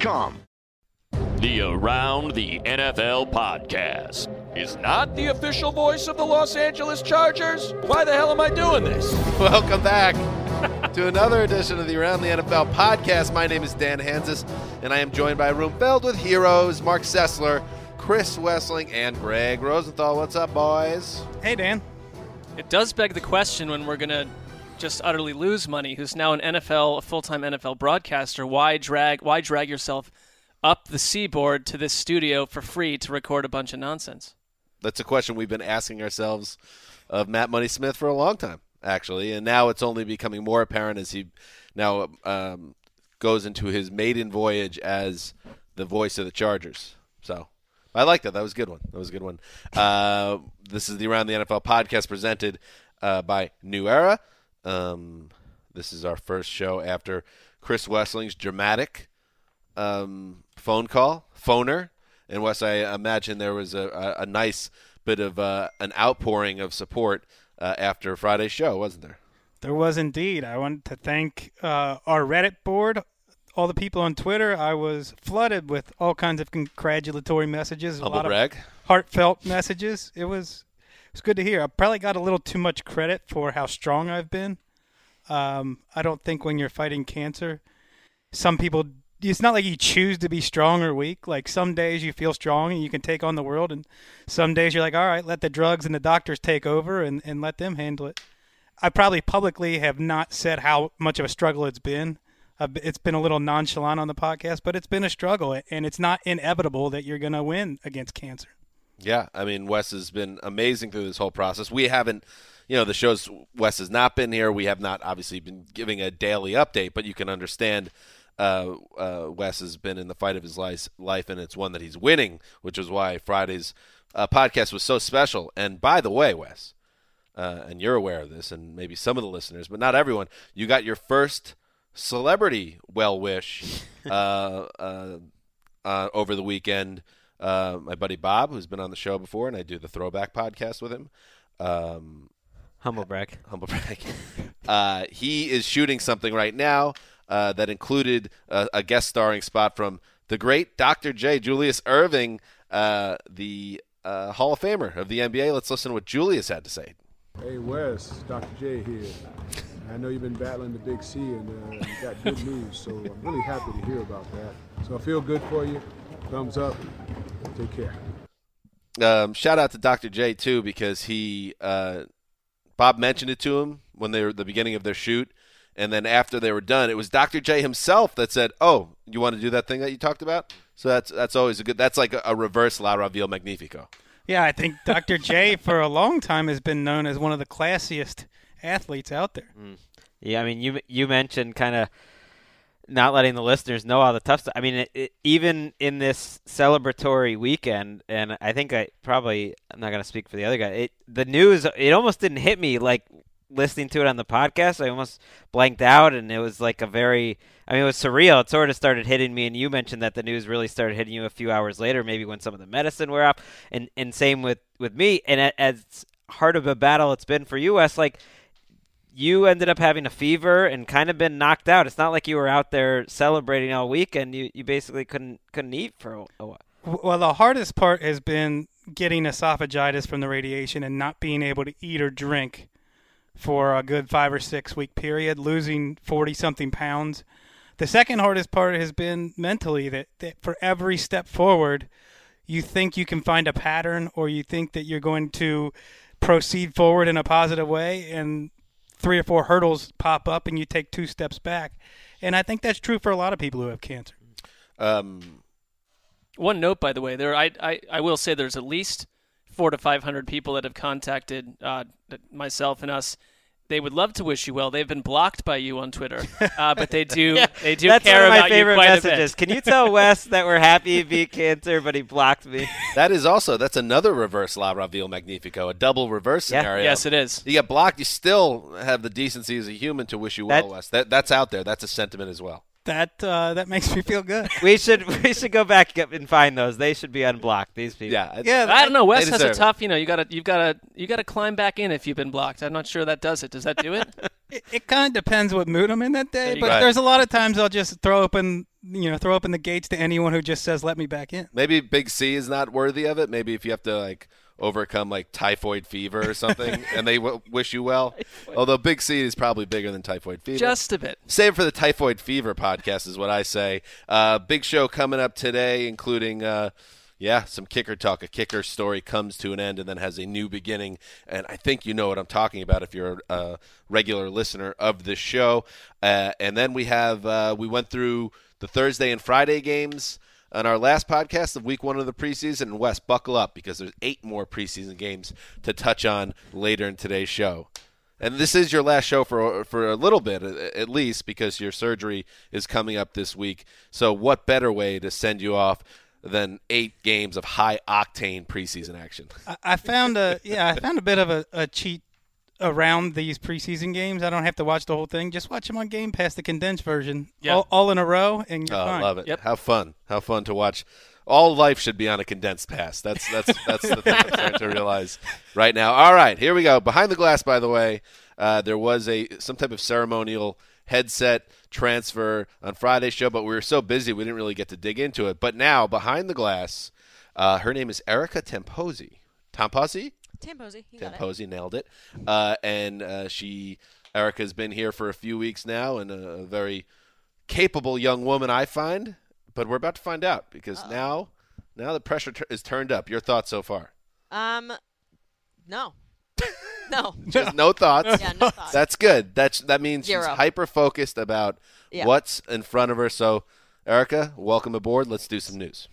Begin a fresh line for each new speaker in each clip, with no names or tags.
The Around the NFL podcast is not the official voice of the Los Angeles Chargers. Why the hell am I doing this?
Welcome back to another edition of the Around the NFL podcast. My name is Dan Hanzus, and I am joined by a room filled with heroes Marc Sessler, Chris Wesseling, and Greg Rosenthal. What's up, boys?
Hey, Dan.
It does beg the question when we're going to just utterly lose money, who's now an NFL, a full-time NFL broadcaster, why drag why drag yourself up the seaboard to this studio for free to record a bunch of nonsense?
That's a question we've been asking ourselves of Matt Money Smith for a long time, actually, and now it's only becoming more apparent as he now um, goes into his maiden voyage as the voice of the Chargers. So I like that. That was a good one. That was a good one. Uh, this is the Around the NFL podcast presented uh, by New Era. Um, this is our first show after Chris Wesseling's dramatic um, phone call, phoner. And Wes, I imagine there was a, a, a nice bit of uh, an outpouring of support uh, after Friday's show, wasn't there?
There was indeed. I want to thank uh, our Reddit board, all the people on Twitter. I was flooded with all kinds of congratulatory messages,
Humble
a lot
brag.
of heartfelt messages. It was it was good to hear. I probably got a little too much credit for how strong I've been. Um, I don't think when you're fighting cancer, some people it's not like you choose to be strong or weak. Like some days you feel strong and you can take on the world, and some days you're like, all right, let the drugs and the doctors take over and, and let them handle it. I probably publicly have not said how much of a struggle it's been. It's been a little nonchalant on the podcast, but it's been a struggle, and it's not inevitable that you're going to win against cancer.
Yeah, I mean, Wes has been amazing through this whole process. We haven't, you know, the shows Wes has not been here. We have not obviously been giving a daily update, but you can understand uh, uh, Wes has been in the fight of his life, life, and it's one that he's winning, which is why Friday's uh, podcast was so special. And by the way, Wes, uh, and you're aware of this, and maybe some of the listeners, but not everyone, you got your first celebrity well wish uh, uh, over the weekend. My buddy Bob, who's been on the show before, and I do the Throwback podcast with him. Um,
humble brag.
Humble brag. he is shooting something right now uh, that included a, a, guest starring spot from the great Dr. J. Julius Erving, uh, the uh, Hall of Famer of the NBA. Let's listen to what Julius had to say.
Hey, Wes, Dr. J here. I know you've been battling the big C and uh, got good news, so I'm really happy to hear about that. So I feel good for you. Thumbs up. Take care.
Um, shout out to Dr. J too because he uh, Bob mentioned it to him when they were at the beginning of their shoot, and then after they were done, it was Dr. J himself that said, "Oh, you want to do that thing that you talked about?" So that's that's always a good. That's like a, a reverse La Raville Magnifico.
Yeah, I think Dr. J for a long time has been known as one of the classiest athletes out there.
Mm. Yeah, I mean, you you mentioned kind of not letting the listeners know all the tough stuff. I mean, it, it, even in this celebratory weekend, and I think I probably I'm not going to speak for the other guy. It, the news it almost didn't hit me like listening to it on the podcast, I almost blanked out, and it was like a very. I mean, it was surreal. It sort of started hitting me, and you mentioned that the news really started hitting you a few hours later, maybe when some of the medicine wore off, and and same with with me. And as hard of a battle it's been for Wes, like you ended up having a fever and kind of been knocked out. It's not like you were out there celebrating all weekend. You you basically couldn't couldn't eat for a, while.
Well, the hardest part has been getting esophagitis from the radiation and not being able to eat or drink for a good five or six week period, losing 40 something pounds. The second hardest part has been mentally that, that for every step forward, you think you can find a pattern or you think that you're going to proceed forward in a positive way, and three or four hurdles pop up and you take two steps back. And I think that's true for a lot of people who have cancer.
Um,
One note, by the way, there I, I, I will say there's at least four to five hundred people that have contacted uh, myself and us. They would love to wish you well. They've been blocked by you on Twitter, uh, but they do they do
That's
care
one of my
about
favorite
you quite
messages.
a bit.
Can you tell Wes that we're happy he beat cancer, but he blocked me?
that is also that's another reverse La Raville Magnifico, a double reverse
Yeah.
scenario.
Yes, it is.
You get blocked, you still have the decency as a human to wish you well,
That-
Wes. That that's out there. That's a sentiment as well.
That uh, that makes me feel good.
We should we should go back and find those. They should be unblocked. These people.
Yeah,
Yeah,
I don't know. Wes has a tough. You know, you gotta you've gotta you gotta climb back in if you've been blocked. I'm not sure that does it. Does that do it?
It, it kind of depends what mood I'm in that day,
you
but
go.
there's a lot of times I'll just throw open, you know, throw open the gates to anyone who just says let me back in.
Maybe Big C is not worthy of it. Maybe if you have to like overcome like typhoid fever or something, and they w- wish you well. Although Big C is probably bigger than typhoid fever.
Just a bit.
Save for the Typhoid Fever podcast, is what I say. Uh, big show coming up today, including, uh, yeah, some kicker talk. A kicker story comes to an end and then has a new beginning. And I think you know what I'm talking about if you're a regular listener of this show. Uh, and then we have, uh, we went through the Thursday and Friday games on our last podcast of week one of the preseason. And Wes, buckle up because there's eight more preseason games to touch on later in today's show. And this is your last show for for a little bit, at least, because your surgery is coming up this week. So, what better way to send you off than eight games of high octane preseason action?
I, I found a yeah, I found a bit of a, a cheat around these preseason games. I don't have to watch the whole thing; just watch them on Game Pass, the condensed version,
Yeah.
all, all in a row, and you're
Oh,
fine.
love it.
Yep.
How fun! How fun to watch. All life should be on a condensed pass. That's that's that's the thing I'm starting to realize right now. All right, here we go. Behind the glass, by the way, uh, there was a some type of ceremonial headset transfer on Friday's show, but we were so busy we didn't really get to dig into it. But now, behind the glass, uh, her name is Erica Temposi. Temposi?
Tamposi, it.
Temposi nailed it. Uh, and uh, she, Erica's been here for a few weeks now, and a, very capable young woman, I find. But we're about to find out because now, now the pressure tur is turned up. Your thoughts so far?
Um, no, no.
Just no thoughts.
Yeah, no thoughts.
That's good. That's that means she's
Zero.
hyper focused about
Yeah.
what's in front of her. So, Erica, welcome aboard. Let's do some news.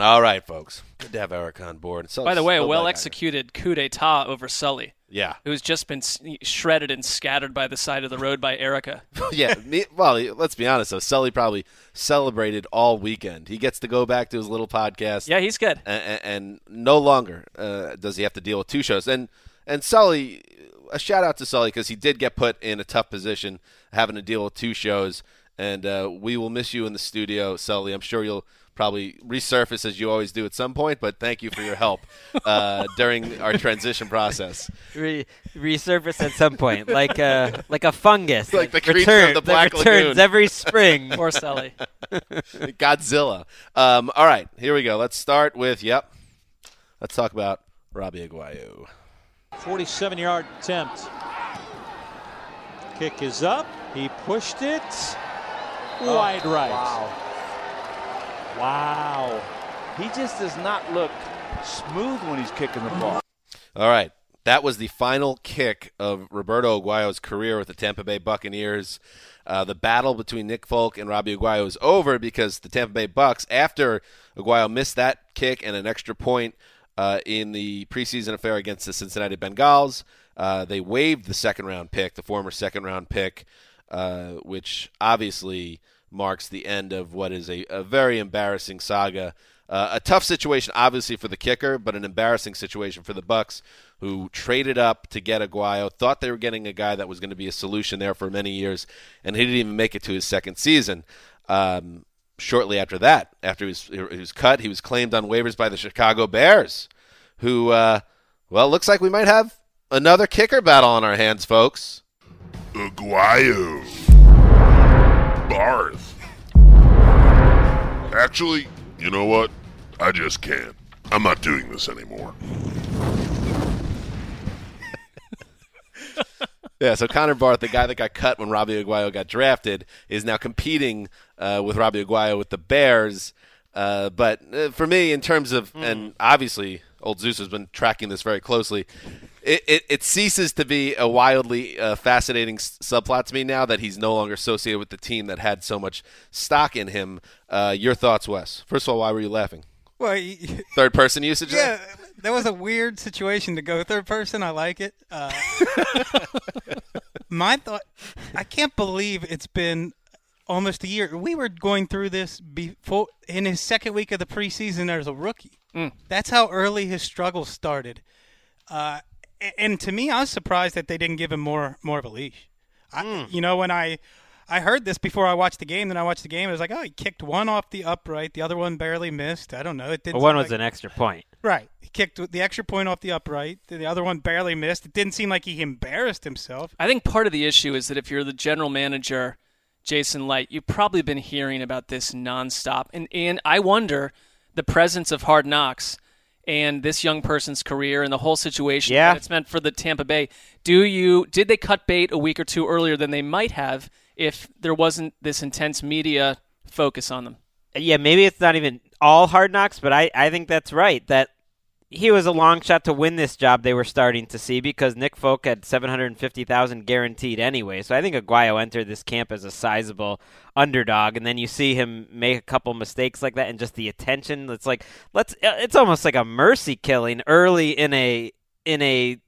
All right, folks. Good to have Erica on board. So,
By the way, a well
I got her.
executed coup d'état over Sully,
Yeah.
who's just been shredded and scattered by the side of the road by Erica.
yeah, me, well, let's be honest though. Sully probably celebrated all weekend. He gets to go back to his little podcast.
Yeah, he's good.
and, and no longer uh, does he have to deal with two shows. And and Sully, a shout out to Sully because he did get put in a tough position having to deal with two shows. And uh, we will miss you in the studio, Sully. I'm sure you'll probably resurface as you always do at some point. But thank you for your help uh, during our transition process.
Re- resurface at some point, like a like a fungus,
Like the
that
creature of
return-
the
that
Black
returns
Lagoon.
every spring.
Poor Sully.
Godzilla. Um, all right, here we go. Let's start with yep. Let's talk about Robbie Aguayo.
47 yard attempt. Kick is up. He pushed it. Wide right.
Wow. Wow. He just does not look smooth when he's kicking the ball.
All right. That was the final kick of Roberto Aguayo's career with the Tampa Bay Buccaneers. Uh, the battle between Nick Folk and Robbie Aguayo is over because the Tampa Bay Bucks, after Aguayo missed that kick and an extra point uh, in the preseason affair against the Cincinnati Bengals, uh, they waived the second round pick, the former second round pick, uh, which obviously marks the end of what is a, a very embarrassing saga Uh, a tough situation, obviously, for the kicker, but an embarrassing situation for the Bucks, who traded up to get Aguayo. Thought they were getting a guy that was going to be a solution there for many years, and he didn't even make it to his second season. Um, shortly after that, after he was, he was cut, he was claimed on waivers by the Chicago Bears, who, uh, well, looks like we might have another kicker battle on our hands, folks.
Aguayo. Barth. Actually, you know what? I just can't. I'm not doing this anymore.
Yeah, so Connor Barth, the guy that got cut when Robbie Aguayo got drafted, is now competing uh, with Robbie Aguayo with the Bears. Uh, but uh, for me, in terms of, and obviously, Old Zeus has been tracking this very closely, it, it, it ceases to be a wildly uh, fascinating s- subplot to me now that he's no longer associated with the team that had so much stock in him. Uh, your thoughts, Wes? First of all, why were you laughing?
Well,
Third person usage? there?
yeah, that was a weird situation to go third person. I like it. Uh, my thought, I can't believe it's been almost a year. We were going through this before in his second week of the preseason as a rookie. That's how early his struggle started. Uh, and to me, I was surprised that they didn't give him more more of a leash. I, You know, when I I heard this before I watched the game, then I watched the game. I was like, oh, he kicked one off the upright, the other one barely missed. I don't know. It didn't.
Well, one was
like-
an extra point.
Right. He kicked the extra point off the upright. The other one barely missed. It didn't seem like he embarrassed himself.
I think part of the issue is that if you're the general manager, Jason Licht, you've probably been hearing about this nonstop. And and I wonder the presence of hard knocks and this young person's career and the whole situation
Yeah.
it's meant for the Tampa Bay. Do you did they cut bait a week or two earlier than they might have if there wasn't this intense media focus on them?
yeah, maybe it's not even all hard knocks, but I, I think that's right. That he was a long shot to win this job they were starting to see because Nick Folk had 750,000 guaranteed anyway. So I think Aguayo entered this camp as a sizable underdog and then you see him make a couple mistakes like that and just the attention it's like let's uh, it's almost like a mercy killing early in a in a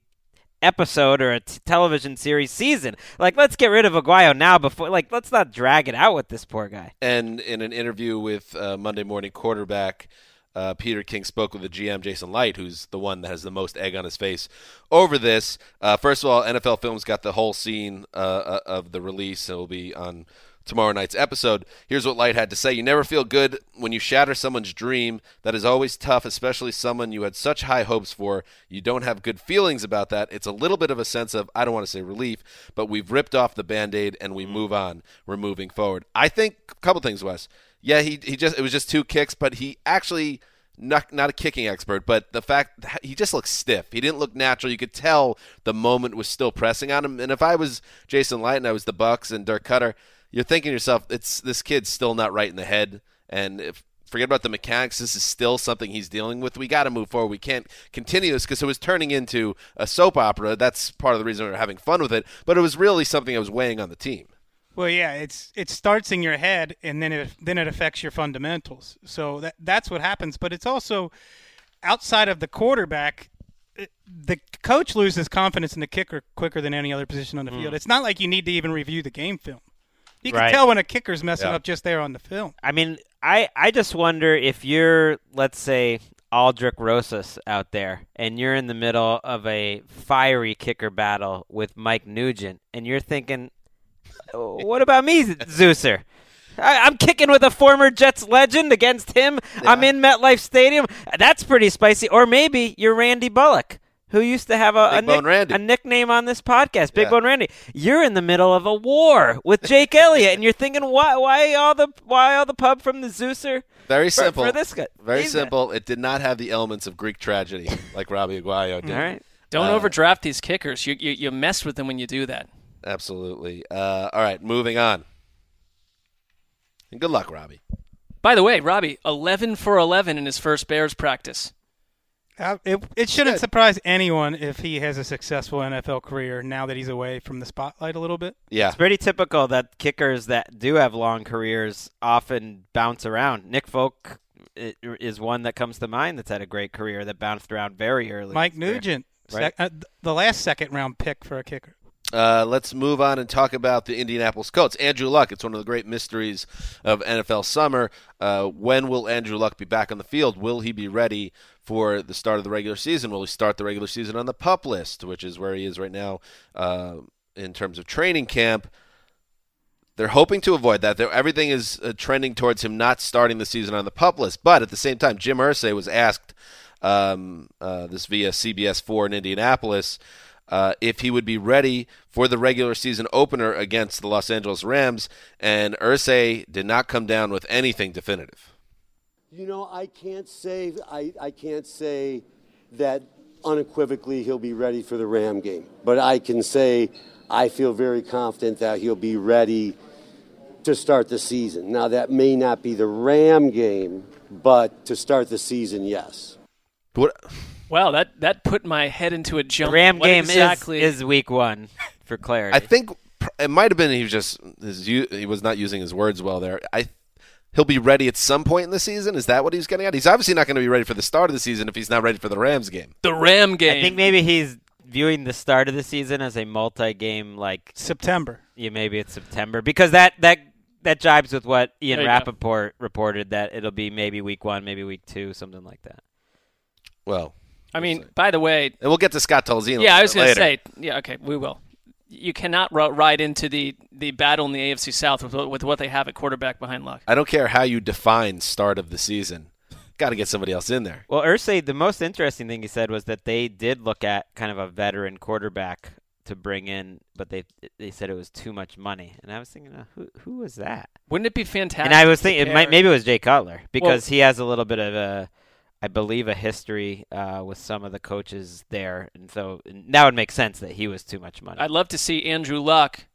episode or a t- television series season. Like let's get rid of Aguayo now before like let's not drag it out with this poor guy.
And in an interview with uh, Monday Morning Quarterback, uh, Peter King spoke with the GM Jason Licht, who's the one that has the most egg on his face over this. Uh, first of all, NFL Films got the whole scene uh, uh, of the release. It will be on tomorrow night's episode. Here's what Licht had to say: You never feel good when you shatter someone's dream. That is always tough, especially someone you had such high hopes for. You don't have good feelings about that. It's a little bit of a sense of I don't want to say relief, but we've ripped off the band-aid and we move on. We're moving forward. I think a couple things, Wes. Yeah, he he just it was just two kicks, but he actually not not a kicking expert, but the fact he just looked stiff. He didn't look natural. You could tell the moment was still pressing on him. And if I was Jason Licht and I was the Bucks and Dirk Koetter, you're thinking to yourself, it's this kid's still not right in the head. And if forget about the mechanics, this is still something he's dealing with. We got to move forward. We can't continue this because it was turning into a soap opera. That's part of the reason we were having fun with it. But it was really something that was weighing on the team.
Well, yeah, it's it starts in your head and then it then it affects your fundamentals. So that that's what happens. But it's also outside of the quarterback. it- The coach loses confidence in the kicker quicker than any other position on the field. Mm. It's not like you need to even review the game film. You can
Right.
tell when a kicker's messing
Yeah.
up just there on the film.
I mean, I I just wonder if you're, let's say, Aldrick Rosas out there, and you're in the middle of a fiery kicker battle with Mike Nugent, and you're thinking, "Oh, "What about me, Zeuser? I, I'm kicking with a former Jets legend against him. I'm in MetLife Stadium. That's pretty spicy." Or maybe you're Randy Bullock. Who used to have a, a, nick- a nickname on this podcast, Big
Yeah.
Bone Randy? You're in the middle of a war with Jake Elliott, and you're thinking, why, why all the, why all the pub from the Zeuser?
Very
for-
simple.
for this guy.
Very
He's a-
simple. It did not have the elements of Greek tragedy like Robbie Aguayo did.
All right.
Don't
Uh,
overdraft these kickers. You, you you mess with them when you do that.
Absolutely. Uh, all right, moving on. And good luck, Robbie.
By the way, Robbie, 11 for 11 in his first Bears practice.
Uh, it, it shouldn't surprise anyone if he has a successful NFL career now that he's away from the spotlight a little bit.
Yeah.
It's pretty typical that kickers that do have long careers often bounce around. Nick Folk i- is one that comes to mind that's had a great career that bounced around very early.
Mike
in his.
Nugent,
Right.
sec- uh, the last second round pick for a kicker.
Uh, let's move on and talk about the Indianapolis Colts. Andrew Luck, it's one of the great mysteries of NFL summer. Uh, when will Andrew Luck be back on the field? Will he be ready for the start of the regular season? Will he start the regular season on the pup list, which is where he is right now uh, in terms of training camp? They're hoping to avoid that. They're, everything is uh, trending towards him not starting the season on the pup list. But at the same time, Jim Irsay was asked um, uh, this via CBS 4 in Indianapolis uh, if he would be ready for the regular season opener against the Los Angeles Rams, and Irsay did not come down with anything definitive.
You know, I can't say I, I can't say that unequivocally he'll be ready for the Ram game, but I can say I feel very confident that he'll be ready to start the season. Now that may not be the Ram game, but to start the season, yes.
What?
Wow, that that put my head into a
The
jump.
Ram
What
game
exactly
is, is week one, for clarity.
I think it might have been he was just his, he was not using his words well there. I he'll be ready at some point in the season. Is that what he's getting at? He's obviously not going to be ready for the start of the season if he's not ready for the Rams game.
the Ram game.
I think maybe he's viewing the start of the season as a multi-game, like
September.
yeah, maybe it's September because that that that jibes with what Ian
There you go.
Rapoport reported that it'll be maybe week one, maybe week two, something like that.
Well,
I mean, by the way,
and we'll get to Scott Tolzien.
yeah, I was
going to
say, yeah, okay, we will. You cannot ro- ride into the, the battle in the AFC South with, with what they have at quarterback behind Luck.
I don't care how you define start of the season. Got to get somebody else in there.
Well, Irsay, the most interesting thing he said was that they did look at kind of a veteran quarterback to bring in, but they they said it was too much money. And I was thinking, uh, who who was that?
Wouldn't it be fantastic?
And I was thinking, it might, maybe it was Jay Cutler because
Well-
he has a little bit of a, I believe, a history uh, with some of the coaches there, and so that would make sense that he was too much money.
I'd love to see Andrew Luck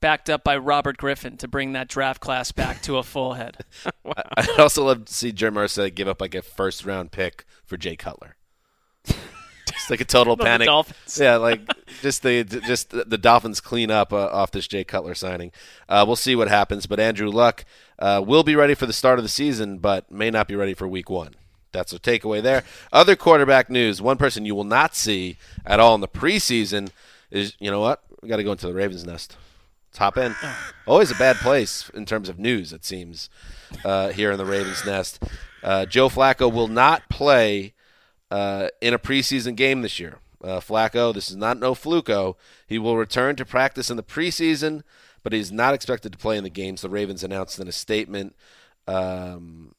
backed up by Robert Griffin to bring that draft class back to a full head.
I'd also love to see Jim Irsay give up like a first round pick for Jay Cutler. Just like a total panic.
Dolphins.
Yeah, like just the just the the Dolphins clean up uh, off this Jay Cutler signing. Uh, we'll see what happens, but Andrew Luck uh, will be ready for the start of the season, but may not be ready for Week One. That's a takeaway there. Other quarterback news: one person you will not see at all in the preseason is you know what? We got to go into the Ravens' nest. Top end. Always a bad place in terms of news, it seems, uh, here in the Ravens' nest. Uh, Joe Flacco will not play uh, in a preseason game this year. Uh, Flacco, this is not no fluco. He will return to practice in the preseason, but he's not expected to play in the games. The Ravens announced in a statement. Um,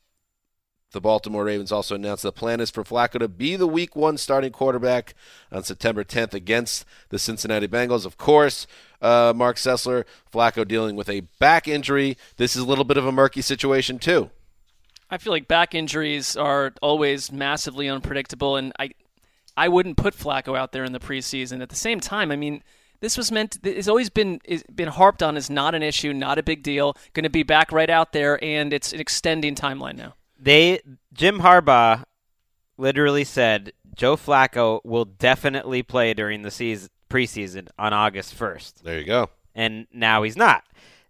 the Baltimore Ravens also announced the plan is for Flacco to be the Week One starting quarterback on September 10th against the Cincinnati Bengals. Of course, uh, Marc Sessler, Flacco dealing with a back injury. This is a little bit of a murky situation too.
I feel like back injuries are always massively unpredictable, and I, I wouldn't put Flacco out there in the preseason. At the same time, I mean, this was meant. It's always been been harped on as not an issue, not a big deal. Going to be back right out there, and it's an extending timeline now.
They Jim Harbaugh literally said Joe Flacco will definitely play during the season preseason on August 1st.
There you go.
And now he's not.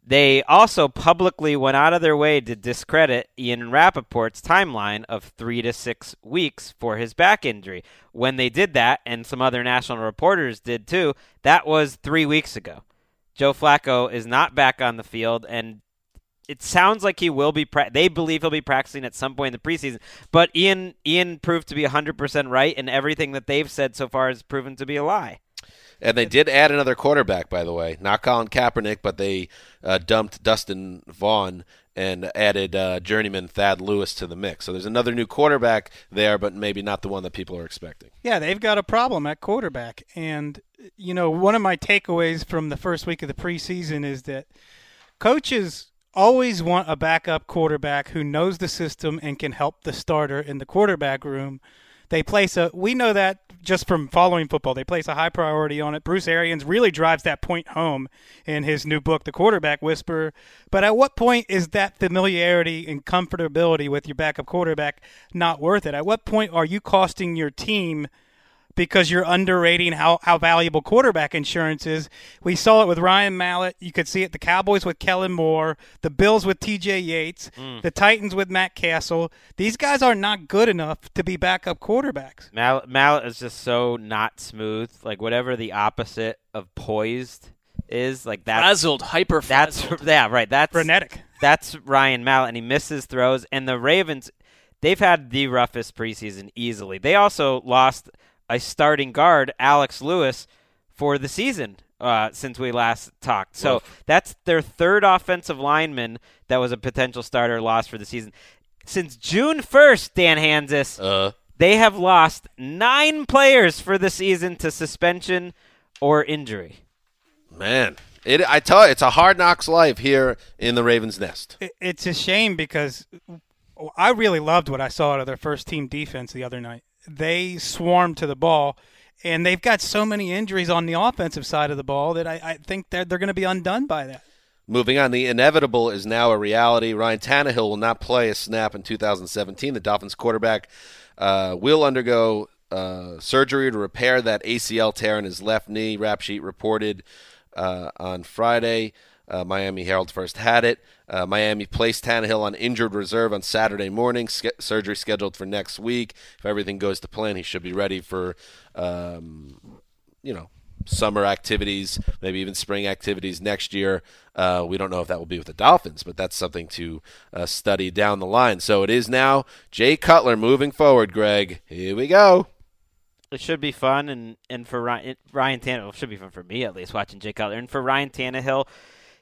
They also publicly went out of their way to discredit Ian Rapoport's timeline of three to six weeks for his back injury. When they did that, and some other national reporters did too, that was three weeks ago. Joe Flacco is not back on the field, and it sounds like he will be. Pra- they believe he'll be practicing at some point in the preseason. But Ian Ian proved to be 100% right, and everything that they've said so far has proven to be a lie.
And they did add another quarterback, by the way. Not Colin Kaepernick, but they uh, dumped Dustin Vaughn and added uh, journeyman Thad Lewis to the mix. So there's another new quarterback there, but maybe not the one that people are expecting.
Yeah, they've got a problem at quarterback. And, you know, one of my takeaways from the first week of the preseason is that coaches always want a backup quarterback who knows the system and can help the starter in the quarterback room. They place a, we know that just from following football, they place a high priority on it. Bruce Arians really drives that point home in his new book, The Quarterback Whisperer. But at what point is that familiarity and comfortability with your backup quarterback not worth it? At what point are you costing your team because you're underrating how, how valuable quarterback insurance is. We saw it with Ryan Mallett. You could see it the Cowboys with Kellen Moore, the Bills with TJ Yates,
Mm.
the Titans with Matt Cassel. These guys are not good enough to be backup quarterbacks.
Mallett, Mallett is just so not smooth. Like whatever the opposite of poised is, like that.
Frazzled, hyper
That's yeah, right. That's
frenetic.
That's Ryan Mallett, and he misses throws. And the Ravens, they've had the roughest preseason easily. They also lost a starting guard, Alex Lewis, for the season. Uh, since we last talked, so
Woof.
that's their third offensive lineman that was a potential starter lost for the season. Since June first, Dan Hanzus,
Uh.
they have lost nine players for the season to suspension or injury.
Man, it I tell you, it's a hard knocks life here in the Ravens' nest.
It, it's a shame because I really loved what I saw out of their first team defense the other night. They swarm to the ball, and they've got so many injuries on the offensive side of the ball that I, I think they're, they're going to be undone by that.
Moving on, the inevitable is now a reality. Ryan Tannehill will not play a snap in 2017. The Dolphins quarterback uh, will undergo uh, surgery to repair that ACL tear in his left knee. Rap sheet reported uh, on Friday. Uh, Miami Herald first had it. Uh, Miami placed Tannehill on injured reserve on Saturday morning. Surgery scheduled for next week. If everything goes to plan, he should be ready for, um, you know, summer activities, maybe even spring activities next year. Uh, we don't know if that will be with the Dolphins, but that's something to uh, study down the line. So it is now Jay Cutler moving forward, Greg. Here we go.
It should be fun, and, and for Ryan, Ryan Tannehill, it should be fun for me at least watching Jay Cutler. And for Ryan Tannehill,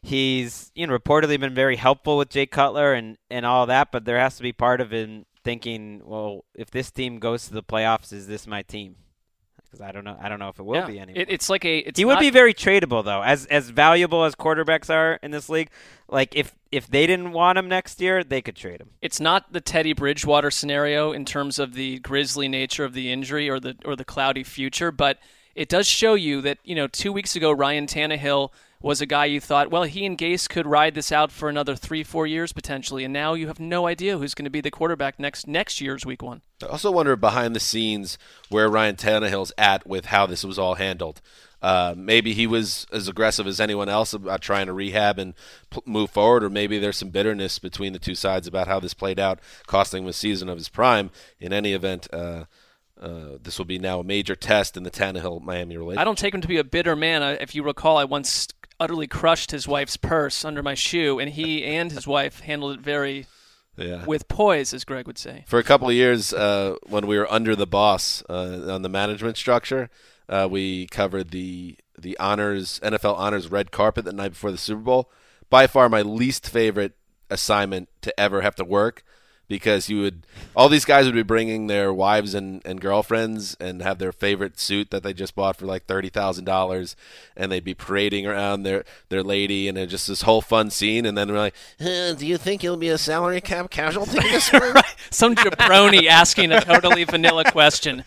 he's you know reportedly been very helpful with Jay Cutler and, and all that, but there has to be part of him thinking, well, if this team goes to the playoffs, is this my team? Because I don't know, I don't know if it will
Yeah.
be anymore.
It, it's like a. It's
he would be very tradable though, as as valuable as quarterbacks are in this league. Like if if they didn't want him next year, they could trade him.
It's not the Teddy Bridgewater scenario in terms of the grisly nature of the injury or the or the cloudy future, but it does show you that you know two weeks ago Ryan Tannehill was a guy you thought, well, he and Gase could ride this out for another three, four years potentially, and now you have no idea who's going to be the quarterback next next year's Week One.
I also wonder behind the scenes where Ryan Tannehill's at with how this was all handled. Uh, maybe he was as aggressive as anyone else about trying to rehab and p- move forward, or maybe there's some bitterness between the two sides about how this played out, costing him a season of his prime. In any event, uh, uh, this will be now a major test in the Tannehill Miami relationship.
I don't take him to be a bitter man. I- If you recall, I once utterly crushed his wife's purse under my shoe, and he and his wife handled it very
Yeah.
with poise, as Greg would say.
For a couple of years, uh, when we were under the boss uh, on the management structure, uh, we covered the the honors NFL honors red carpet the night before the Super Bowl. By far, my least favorite assignment to ever have to work because you would all these guys would be bringing their wives and, and girlfriends and have their favorite suit that they just bought for like thirty thousand dollars and they'd be parading around their their lady and just this whole fun scene and then they're like "Uh, do you think you'll be a salary cap casualty this spring
Some jabroni asking a totally vanilla question.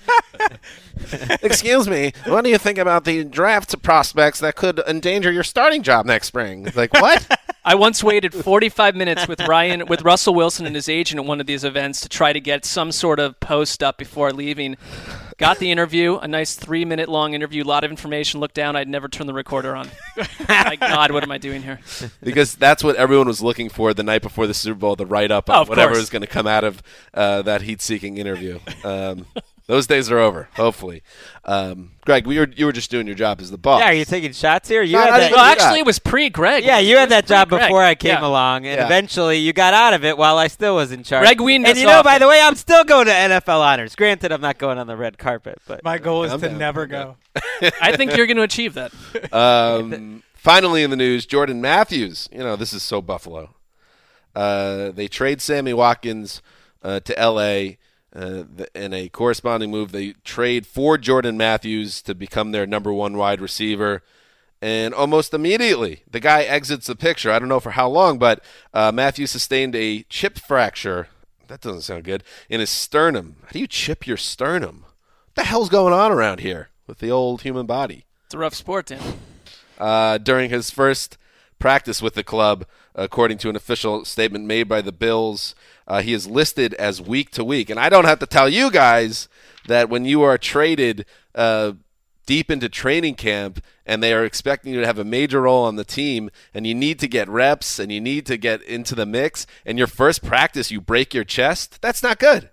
Excuse me, what do you think about the draft prospects that could endanger your starting job next spring? Like what?
I once waited 45 minutes with Ryan, with Russell Wilson and his agent at one of these events to try to get some sort of post up before leaving. Got the interview, a nice three minute long interview, a lot of information. Looked down, I'd never turn the recorder on. My God, what am I doing here?
because that's what everyone was looking for the night before the Super Bowl, the write up
Oh, of
whatever
course.
was going to come out of uh, that heat seeking interview. Um, those days are over, hopefully. Um, Greg, we were, you were just doing your job as the boss.
Yeah, are you taking shots here? You
No,
had that,
even
Well,
that.
actually, it was pre Greg.
yeah, you had that job
pre-Greg.
before I came
Yeah.
along, and
Yeah.
eventually you got out of it while I still was in charge.
Greg weaned
and
us
you know,
off
by
it.
the way, I'm still going to NFL honors. Granted, I'm not going on the red carpet, but
My goal is
I'm
to
down.
never go.
I think you're going to achieve that.
Um, finally, in the news, Jordan Matthews. You know, this is so Buffalo. Uh, they trade Sammy Watkins uh, to L.A. Uh, in a corresponding move. They trade for Jordan Matthews to become their number one wide receiver. And almost immediately, the guy exits the picture. I don't know for how long, but uh, Matthews sustained a chip fracture. That doesn't sound good. In his sternum. How do you chip your sternum? What the hell's going on around here with the old human body?
It's a rough sport, Dan.
uh, during his first practice with the club, according to an official statement made by the Bills. Uh, he is listed as week to week, and I don't have to tell you guys that when you are traded uh, deep into training camp and they are expecting you to have a major role on the team and you need to get reps and you need to get into the mix and your first practice you break your chest that's not good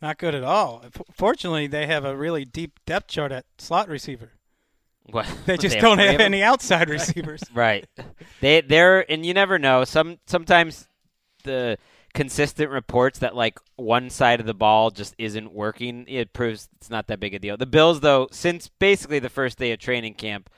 Not good at all. Fortunately, they have a really deep depth chart at slot receiver.
What?
They just
They
don't
have
have any outside receivers.
Right. They they're and you never know. Some sometimes the consistent reports that like one side of the ball just isn't working, it proves it's not that big a deal. The Bills though, since basically the first day of training camp,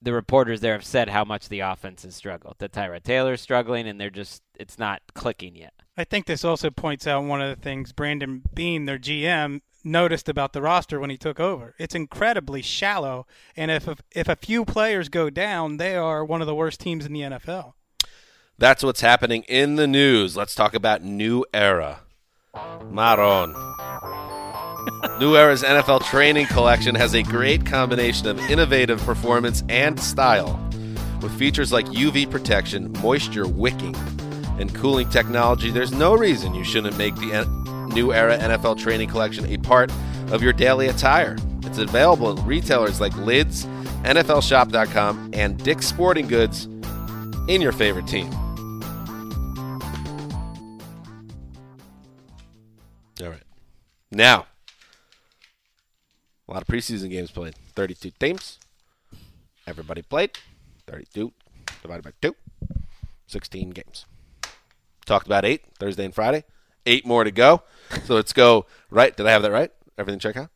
the reporters there have said how much the offense has struggled. That Tyrod Taylor's struggling and they're just it's not clicking yet.
I think this also points out one of the things Brandon Beane, their GM, noticed about the roster when he took over. It's incredibly shallow, and if a, if a few players go down, they are one of the worst teams in the NFL.
That's what's happening in the news let's talk about new era maron New Era's NFL training collection has a great combination of innovative performance and style. With features like UV protection, moisture wicking, and cooling technology, there's no reason you shouldn't make the N- New Era NFL training collection a part of your daily attire. It's available at retailers like Lids, NFLShop.com, and Dick's Sporting Goods in your favorite team. Now, a lot of preseason games played. 32 teams. Everybody played. 32 divided by 2. 16 games. Talked about 8 Thursday and Friday. 8 more to go. So let's go right. Did I have that right? Everything check out?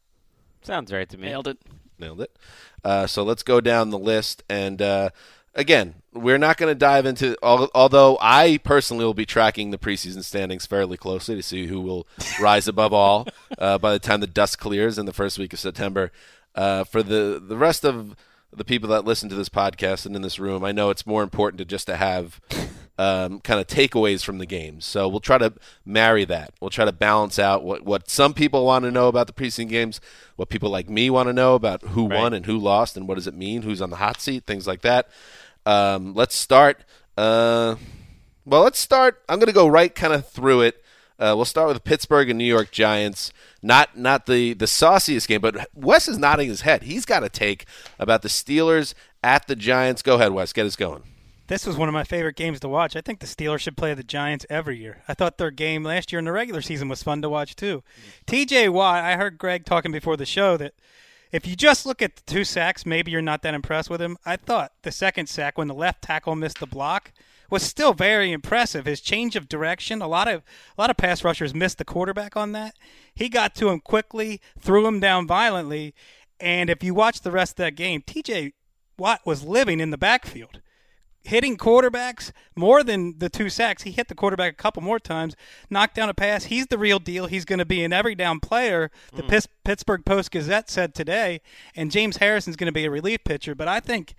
Sounds right to me.
Nailed it.
Nailed it. Uh, so let's go down the list. And uh, again, we're not going to dive into, although I personally will be tracking the preseason standings fairly closely to see who will rise above all uh, by the time the dust clears in the first week of September. Uh, for the, the rest of the people that listen to this podcast and in this room, I know it's more important to just to have um, kind of takeaways from the games. So we'll try to marry that. We'll try to balance out what, what some people want to know about the preseason games, what people like me want to know about who won and who lost, and what does it mean, who's on the hot seat, things like that. Um, let's start. Uh, well, let's start. I'm going to go right kind of through it. Uh, we'll start with Pittsburgh and New York Giants. Not not the the sauciest game, but Wes is nodding his head. He's got a take about the Steelers at the Giants. Go ahead, Wes. Get us going.
This was one of my favorite games to watch. I think the Steelers should play the Giants every year. I thought their game last year in the regular season was fun to watch too. TJ Watt, I heard Greg talking before the show that if you just look at the two sacks, maybe you're not that impressed with him. I thought the second sack when the left tackle missed the block was still very impressive. His change of direction, a lot of a lot of pass rushers missed the quarterback on that. He got to him quickly, threw him down violently, and if you watch the rest of that game, TJ Watt was living in the backfield hitting quarterbacks more than the two sacks. He hit the quarterback a couple more times, knocked down a pass. He's the real deal. He's going to be an every down player. The mm. Pis- Pittsburgh Post Gazette said today, and James Harrison's going to be a relief pitcher. But I think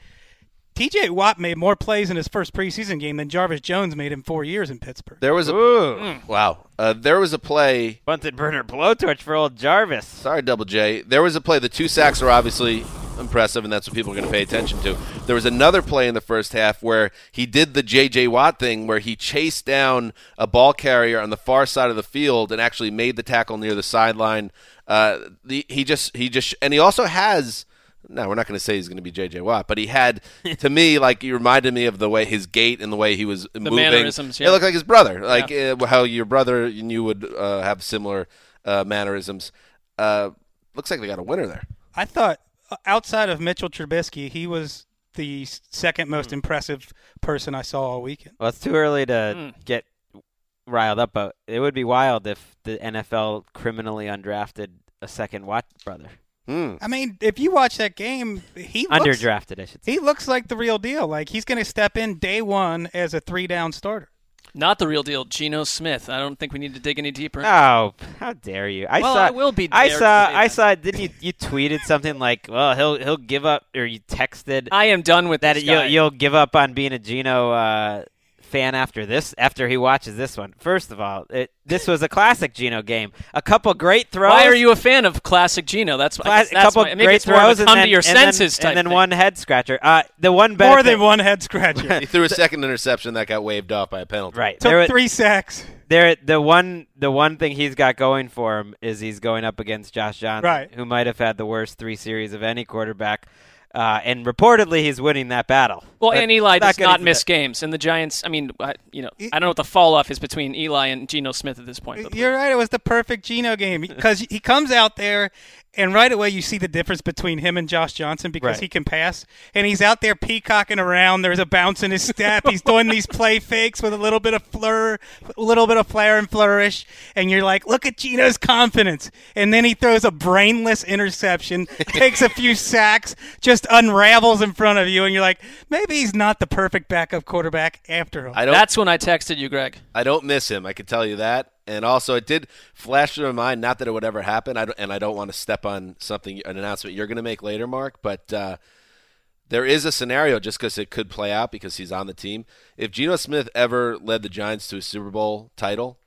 TJ Watt made more plays in his first preseason game than Jarvis Jones made in four years in Pittsburgh.
There was a wow. Uh, there was a play.
Bunted burner blowtorch for old Jarvis.
Sorry, Double J. There was a play. The two sacks are obviously impressive, and that's what people are going to pay attention to. There was another play in the first half where he did the J.J. Watt thing, where he chased down a ball carrier on the far side of the field and actually made the tackle near the sideline. Uh, the, he just he just and he also has. No, we're not going to say he's going to be J.J. Watt, but he had to me like he reminded me of the way his gait and the way he was moving.
mannerisms,
It looked like his brother, like uh, how your brother and you would uh, have similar uh, mannerisms. Uh, looks like they got a winner there.
I thought uh, outside of Mitchell Trubisky, he was the second most impressive person I saw all weekend.
Well, it's too early to get riled up, but it would be wild if the NFL criminally undrafted a second Watt brother.
I mean, if you watch that game, he looks,
Underdrafted, I should say.
He looks like the real deal. Like he's going to step in day one as a three down starter.
Not the real deal, Geno Smith. I don't think we need to dig any deeper.
Oh, how dare you! I
Well,
saw.
I will be
I saw.
say
I saw. Didn't you? You tweeted something like, "Well, he'll he'll give up," or you texted.
I am done with
that.
this
You'll you'll give up on being a Geno uh, fan after this after he watches this one. First of all, it, this was a classic Geno game. A couple great throws.
Why are you a fan of classic Geno? That's, I
Cla-
guess
a couple
my,
great
it's more
throws
come
and then,
to your
and then-
senses type
and then
thing.
one head scratcher. Uh, the one
More than one head scratcher.
he threw a second interception that got waved off by a penalty.
Right.
Took
There wa-
three sacks.
There, the one, the one thing he's got going for him is he's going up against Josh Johnson,
Right.
who might have had the worst three series of any quarterback, uh, and reportedly he's winning that battle.
Well,
But
and Eli
not
does
getting
not miss
that.
games, and the Giants. I mean, I, you know, I don't know what the fall off is between Eli and Geno Smith at this point.
You're right. It was the perfect Geno game because he comes out there, and right away you see the difference between him and Josh Johnson because
Right.
he can pass, and he's out there peacocking around. There's a bounce in his step. He's doing these play fakes with a little bit of fleur, a little bit of flair and flourish, and you're like, look at Geno's confidence. And then he throws a brainless interception, takes a few sacks, just unravels in front of you, and you're like, maybe he's not the perfect backup quarterback after all.
I don't.
that's when I texted you, Greg.
I don't miss him. I can tell you that. And also, it did flash through my mind. Not that it would ever happen. I and I don't want to step on something, an announcement you're going to make later, Marc. But uh, there is a scenario just because it could play out because he's on the team. If Geno Smith ever led the Giants to a Super Bowl title,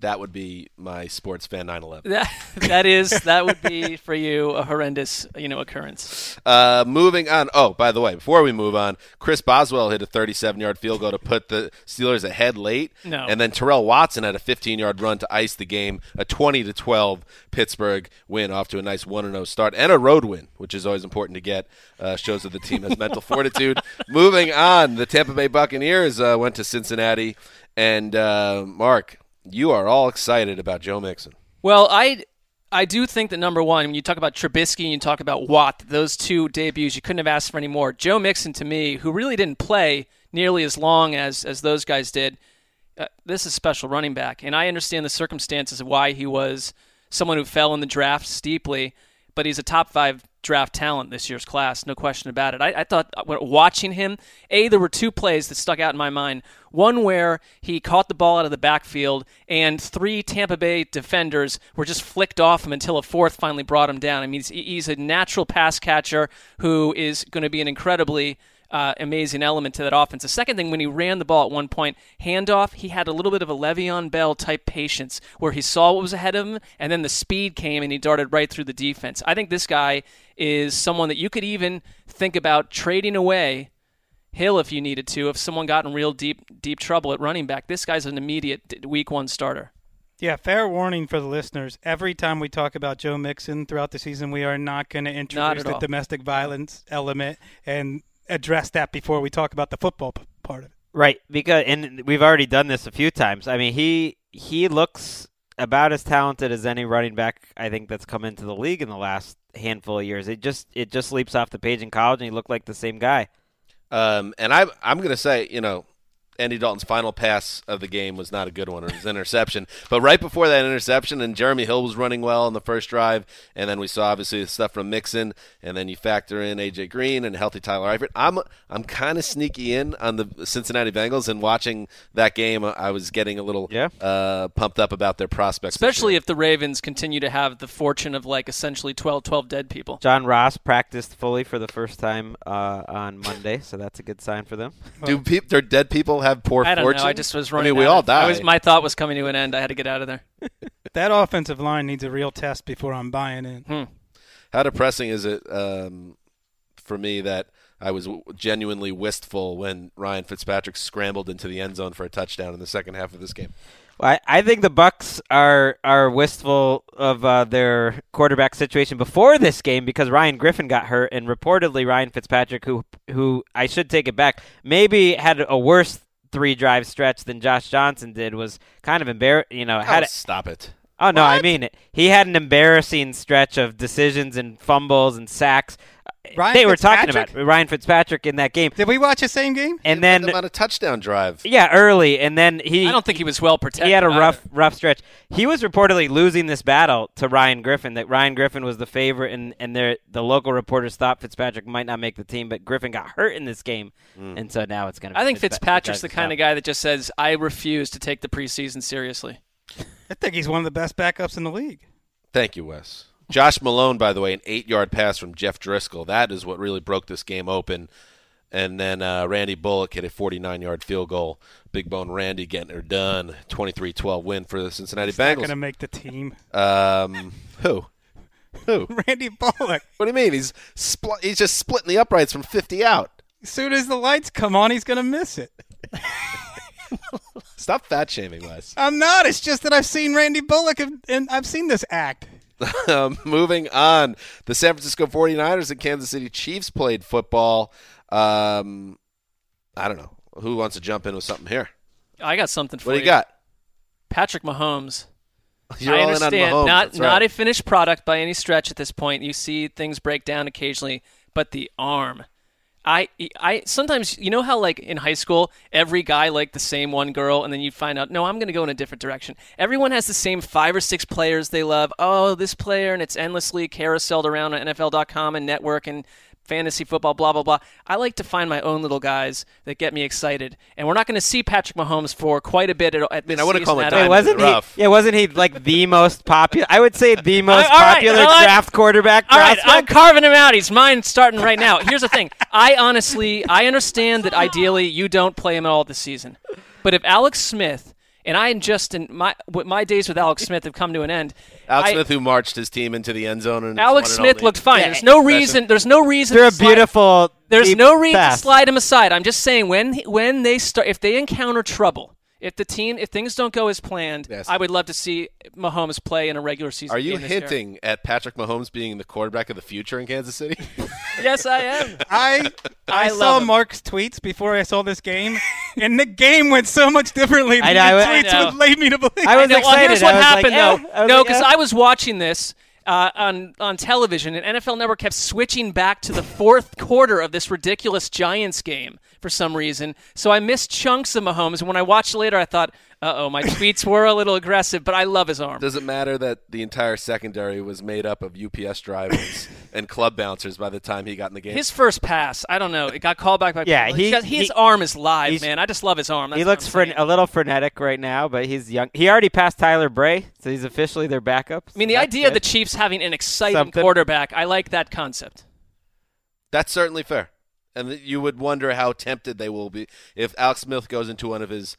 that would be my sports fan 9/11.
That that is that would be for you a horrendous you know occurrence.
Uh, moving on. Oh, by the way, before we move on, Chris Boswell hit a 37-yard field goal to put the Steelers ahead late.
No.
And then Terrell Watson had a 15-yard run to ice the game, a 20 to 12 Pittsburgh win, off to a nice 1-0 start and a road win, which is always important to get. Uh, shows that the team has mental fortitude. Moving on, the Tampa Bay Buccaneers uh, went to Cincinnati, and uh, Marc, you are all excited about Joe Mixon.
Well, I I do think that number one, when you talk about Trubisky and you talk about Watt, those two debuts, you couldn't have asked for any more. Joe Mixon, to me, who really didn't play nearly as long as as those guys did, uh, this is special running back, and I understand the circumstances of why he was someone who fell in the draft steeply, but he's a top five draft talent this year's class, no question about it. I, I thought uh, watching him, a there were two plays that stuck out in my mind. One where he caught the ball out of the backfield, and three Tampa Bay defenders were just flicked off him until a fourth finally brought him down. I mean, he's, he's a natural pass catcher who is going to be an incredibly uh, amazing element to that offense. The second thing, when he ran the ball at one point, handoff, he had a little bit of a Le'Veon Bell type patience where he saw what was ahead of him, and then the speed came and he darted right through the defense. I think this guy is someone that you could even think about trading away Hill if you needed to if someone got in real deep deep trouble at running back. This guy's an immediate week one starter.
Yeah, fair warning for the listeners. Every time we talk about Joe Mixon throughout the season, we are not going to introduce the
all.
domestic violence element and address that before we talk about the football p- part of it.
Right, because and we've already done this a few times. I mean, he he looks about as talented as any running back I think that's come into the league in the last handful of years. It just it just leaps off the page in college, and he looked like the same guy.
Um, and I, I'm to say, you know, Andy Dalton's final pass of the game was not a good one. It was an interception. But right before that interception, and Jeremy Hill was running well on the first drive, and then we saw obviously the stuff from Mixon, and then you factor in AJ Green and healthy Tyler Eifert. I'm I'm kind of sneaky in on the Cincinnati Bengals, and watching that game, I was getting a little
Yeah.
uh, pumped up about their prospects.
Especially if the Ravens continue to have the fortune of like essentially 12 12 dead people.
John Ross practiced fully for the first time uh, on Monday, so that's a good sign for them.
do peop their dead people have poor
I don't
fortune?
know. I just was
I
running.
mean, we all
of-
die.
I was, my thought was coming to an end. I had to get out of there.
That offensive line needs a real test before I'm buying in.
Hmm.
How depressing is it um, for me that I was w- genuinely wistful when Ryan Fitzpatrick scrambled into the end zone for a touchdown in the second half of this game?
Well, I, I think the Bucs are are wistful of uh, their quarterback situation before this game because Ryan Griffin got hurt, and reportedly Ryan Fitzpatrick, who who I should take it back, maybe had a worse three drive stretch than Josh Johnson did, was kind of embarrassing. You know, oh, had
Oh,
a-
stop it.
Oh no, I mean it. He had an embarrassing stretch of decisions and fumbles and sacks.
Uh, Ryan
they were talking
Fitzpatrick?
about Ryan Fitzpatrick in that game,
Did we watch the same game?
and then
on a touchdown drive.
yeah, early, and then he.
I don't think he was well protected.
He had a
either.
rough, rough stretch. He was reportedly losing this battle to Ryan Griffin. That Ryan Griffin was the favorite, and and their- the local reporters thought Fitzpatrick might not make the team, but Griffin got hurt in this game, hmm. and so now it's going to.
I think Fitzpatrick's the kind of guy that just says, "I refuse to take the preseason seriously."
I think he's one of the best backups in the league.
Thank you, Wes. Josh Malone, by the way, an eight-yard pass from Jeff Driskel. That is what really broke this game open. And then uh, Randy Bullock hit a 49 yard field goal. Big Bone Randy getting her done. 23 12 win for the Cincinnati
He's
Bengals.
going to make the team.
Um, who? Who?
Randy Bullock.
What do you mean? He's spl- he's just splitting the uprights from 50 out.
As soon as the lights come on, he's going to miss it.
Stop fat shaming, Wes.
I'm not. It's just that I've seen Randy Bullock and, and I've seen this act.
um, moving on, the San Francisco 49ers and Kansas City Chiefs played football. Um, I don't know. Who wants to jump in with something here?
I got something for you.
What do you got?
Patrick Mahomes.
You're
I
all in on
understand
Mahomes,
not
that's
not
right.
a finished product by any stretch at this point. You see things break down occasionally, but the arm. I, I sometimes you know how like in high school every guy liked the same one girl and then you find out no I'm going to go in a different direction. Everyone has the same five or six players they love. Oh, this player and it's endlessly carouseled around on NFL.com and network and fantasy football blah blah blah. I like to find my own little guys that get me excited. And we're not going to see Patrick Mahomes for quite a bit at, at this
I wouldn't call
season
him a
all.
Wait, wasn't he? Yeah, wasn't he like the most popular? I would say the most
all right,
popular
all right.
draft quarterback.
All right. I'm carving him out. He's mine starting right now. Here's the thing. I honestly, I understand that ideally you don't play him at all this season. But if Alex Smith, and I am just in my what my days with Alex Smith have come to an end.
Alex
I-
Smith, who marched his team into the end zone, and
Alex Smith looked
the-
fine. There's no reason. There's no reason.
They're
to
a
slide-
beautiful.
There's no reason
pass.
to slide him aside. I'm just saying when when they start, if they encounter trouble, if the team, if things don't go as planned,
Yes.
I would love to see Mahomes play in a regular season.
Are you
game this year.
hinting at Patrick Mahomes being the quarterback of the future in Kansas City?
Yes, I am.
I I,
I
saw
him.
Marc's tweets before I saw this game, and the game went so much differently than
I know, I
the
was-
I know.
would lead me to believe.
I was
know. Well, here's what
I was
happened,
like, eh.
though.
I was
no,
like,
because
eh.
I was watching this uh, on on television, and NFL Network kept switching back to the fourth quarter of this ridiculous Giants game for some reason. So I missed chunks of Mahomes, and when I watched later, I thought, "Uh oh, my tweets were a little aggressive." But I love his arm.
Does it matter that the entire secondary was made up of UPS drivers and club bouncers by the time he got in the game?
His first pass, I don't know. It got called back by
Yeah,
people.
he-
He's his
he-
arm is live, man. I just love his arm. That's
he looks
I'm
fren- a little frenetic right now, but he's young. He already passed Tyler Bray, so he's officially their backup.
I mean, the
so
idea of the Chiefs having an exciting
Something.
quarterback, I like that concept.
That's certainly fair. And you would wonder how tempted they will be if Alex Smith goes into one of his,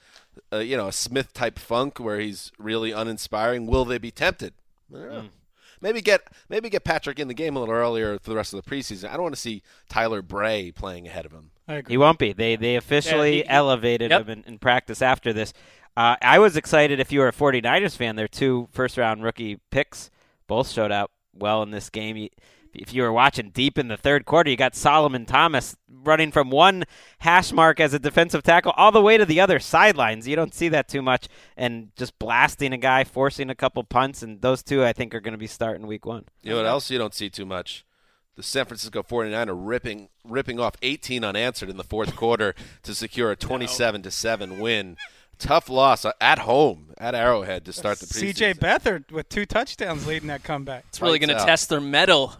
uh, you know, a Smith type funk where he's really uninspiring. Will they be tempted? I don't know. Maybe get maybe get Patrick in the game a little earlier for the rest of the preseason. I don't want to see Tyler Bray playing ahead of him.
I agree.
He won't be. They they officially
he- he-
elevated
yep.
him in, in practice after this. Uh, I was excited if you were a 49ers fan. Their two first round rookie picks both showed up well in this game. You, if you were watching deep in the third quarter, you got Solomon Thomas running from one hash mark as a defensive tackle all the way to the other sidelines. You don't see that too much, and just blasting a guy, forcing a couple punts, and those two I think are going to be starting week one.
You know what else you don't see too much? The San Francisco 49 are ripping ripping off 18 unanswered in the fourth quarter to secure a 27 to 7 win. Tough loss uh, at home at Arrowhead to start the preseason.
C.J. Beathard with two touchdowns leading that comeback.
It's really going to test their mettle,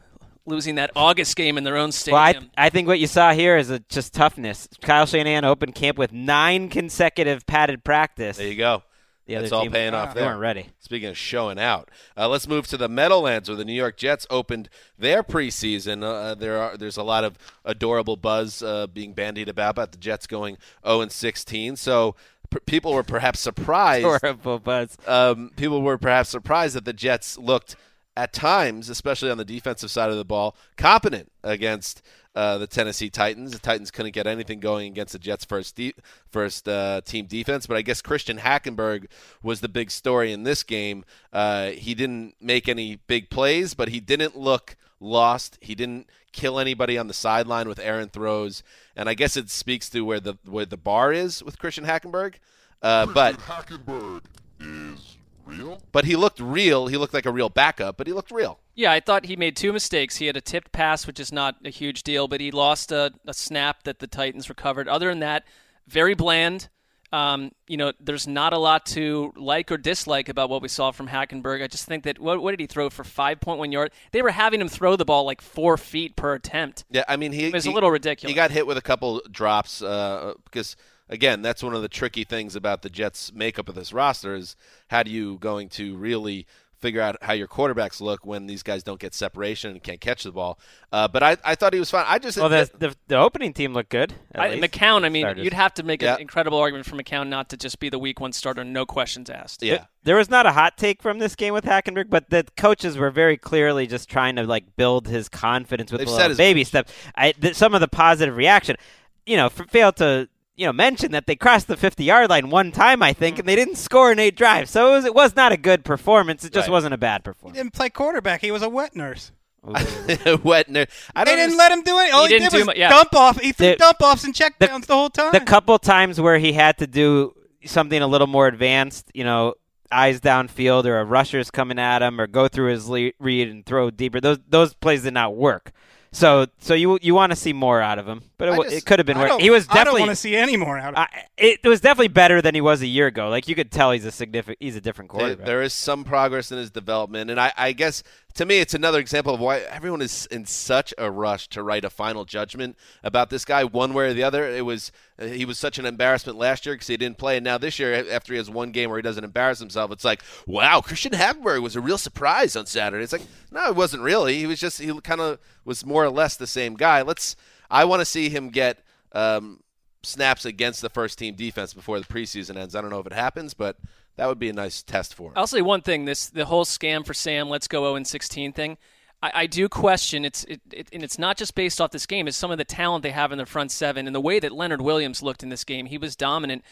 losing that August game in their own
Well, I,
stadium.
I think what you saw here is a, just toughness. Kyle Shanahan opened camp with nine consecutive padded practice.
There you go.
The other
That's all paying off
They
there.
weren't ready.
Speaking of showing out, uh, let's move to the Meadowlands where the New York Jets opened their preseason. Uh, there are there's a lot of adorable buzz uh, being bandied about about the Jets going 0 and 16. So p- people were perhaps surprised.
Horrible buzz.
Um, people were perhaps surprised that the Jets looked at times, especially on the defensive side of the ball, competent against uh, the Tennessee Titans. The Titans couldn't get anything going against the Jets' first de- first uh, team defense, but I guess Christian Hackenberg was the big story in this game. Uh, he didn't make any big plays, but he didn't look lost. He didn't kill anybody on the sideline with errant throws, and I guess it speaks to where the where the bar is with Christian Hackenberg. Uh, but
Hackenberg is real.
but he looked real. He looked like a real backup, but he looked real.
Yeah, I thought he made two mistakes. He had a tipped pass, which is not a huge deal, but he lost a, a snap that the Titans recovered. Other than that, very bland. Um, you know, there's not a lot to like or dislike about what we saw from Hackenberg. I just think that what, what did he throw for 5.1 yards? They were having him throw the ball like four feet per attempt.
Yeah, I mean he
It was a little ridiculous.
He got hit with a couple drops uh, because again, that's one of the tricky things about the Jets' makeup of this roster is how do you going to really figure out how your quarterbacks look when these guys don't get separation and can't catch the ball. Uh, but I, I thought he was fine. I just
Well, the, the the opening team looked good. at
I,
least.
McCown, I mean,
Starters.
you'd have to make
Yeah.
an incredible argument for McCown not to just be the week one starter, no questions asked.
yeah.
There was not a hot take from this game with Hackenberg, but the coaches were very clearly just trying to like build his confidence with
They've
the
said
little
as
baby steps. I, th- some of the positive reaction, you know, f- failed to you know mention that they crossed the 50 yard line one time, I think, mm-hmm. and they didn't score in eight drives. So it was, it was not a good performance. It just
Right.
wasn't a bad
He
performance.
didn't play quarterback. He was a wet nurse.
Wetner. I
They
don't
didn't let him do it. All
He
he,
didn't
did
do
was
mu- yeah.
dump off. He threw
The-
dump offs and checkdowns the, whole time.
The couple times where he had to do something a little more advanced, you know, eyes downfield or a rusher's coming at him or go through his le- read and throw deeper. Those those plays did not work. So so you you want to see more out of him, but it,
just-
it could have been worse. He was definitely.
I don't want to see any more out of
I, it was definitely better than he was a year ago. Like you could tell he's a significant. He's a different
There-
quarterback.
there is some progress in his development, and I, I guess to me it's another example of why everyone is in such a rush to write a final judgment about this guy one way or the other. It was uh, he was such an embarrassment last year because he didn't play, and now this year after he has one game where he doesn't embarrass himself, it's like wow, Christian Hackenberg was a real surprise on Saturday. It's like no, it wasn't really. He was just he kind of was more or less the same guy. Let's I want to see him get. Um, snaps against the first team defense before the preseason ends. I don't know if it happens, but that would be a nice test for him.
I'll say one thing: this the whole scam for Sam, let's go 0 and 16 thing. I, I do question it's it, it, and it's not just based off this game. It's some of the talent they have in the front seven and the way that Leonard Williams looked in this game. He was dominant.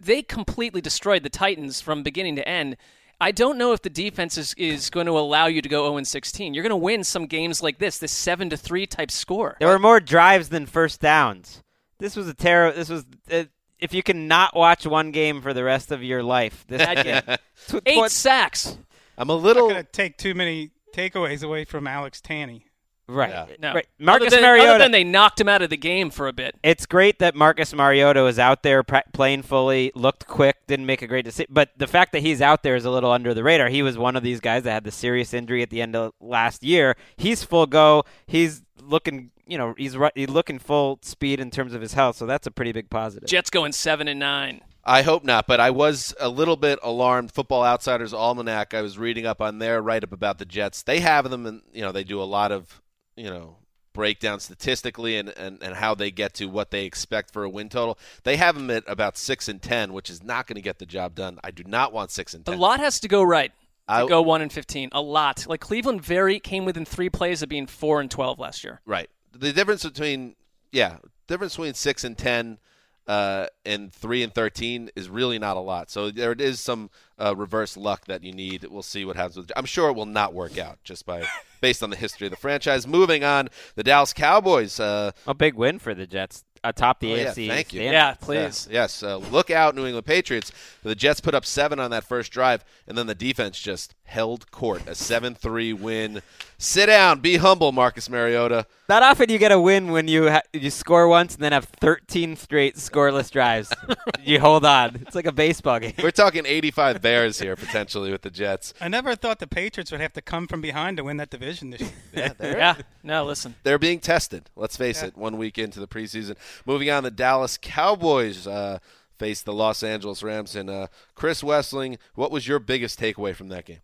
They completely destroyed the Titans from beginning to end. I don't know if the defense is, is going to allow you to go 0 and 16. You're going to win some games like this, this seven to three type score.
There were more drives than first downs. This was a terror. This was uh, if you can not watch one game for the rest of your life. This
Bad game.
Tw-
Eight sacks.
I'm a little.
Not
little.
going to take too many takeaways away from Alex Tanney.
Right.
Yeah.
No.
Right.
Other
Marcus
than,
Mariota.
other than they knocked him out of the game for a bit.
it's great that Marcus Mariota is out there pra- playing fully, looked quick, didn't make a great decision. But the fact that he's out there is a little under the radar. He was one of these guys that had the serious injury at the end of last year. He's full go. He's looking, you know, he's ru- he's looking full speed in terms of his health. So that's a pretty big positive.
Jets going seven and nine.
I hope not, but I was a little bit alarmed. Football Outsiders Almanac. I was reading up on their write up about the Jets. They have them, and you know they do a lot of you know breakdown statistically and, and, and how they get to what they expect for a win total. They have them at about six and ten, which is not going to get the job done. I do not want six and ten.
A lot has to go right to
I-
go one and fifteen. A lot. Like Cleveland, very came within three plays of being four and twelve last year.
Right. The difference between yeah, difference between six and ten uh, and three and thirteen is really not a lot. So there is some uh, reverse luck that you need. We'll see what happens with. I'm sure it will not work out just by based on the history of the franchise. Moving on, the Dallas Cowboys. Uh,
A big win for the Jets atop the
Oh, yeah,
AFC.
thank you.
standings.
Yeah, please.
Yes, yes. Uh, look out, New England Patriots. The Jets put up seven on that first drive, and then the defense just held court. A seven-three win. Sit down. Be humble, Marcus Mariota.
Not often you get a win when you ha- you score once and then have 13 straight scoreless drives. you hold on. It's like a baseball game.
We're talking 85 Bears here potentially with the Jets.
I never thought the Patriots would have to come from behind to win that division this year.
Yeah,
Yeah. No, listen.
they're being tested. Let's face it. One week into the preseason. Moving on, the Dallas Cowboys uh, face the Los Angeles Rams. And uh, Chris Wesseling, what was your biggest takeaway from that game?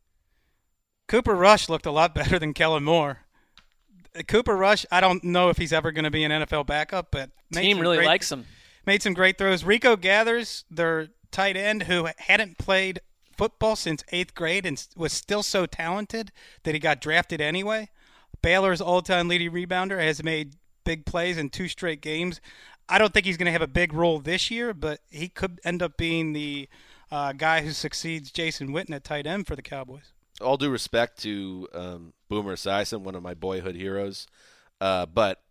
Cooper Rush looked a lot better than Kellen Moore. Uh, Cooper Rush, I don't know if he's ever going to be an NFL backup, but made
Team
some
really
great-
likes him.
Made some great throws. Rico Gathers, their tight end, who hadn't played football since eighth grade and was still so talented that he got drafted anyway. Baylor's all-time leading rebounder has made big plays in two straight games. I don't think he's going to have a big role this year, but he could end up being the uh, guy who succeeds Jason Witten at tight end for the Cowboys.
All due respect to um, Boomer Esiason, one of my boyhood heroes, uh, but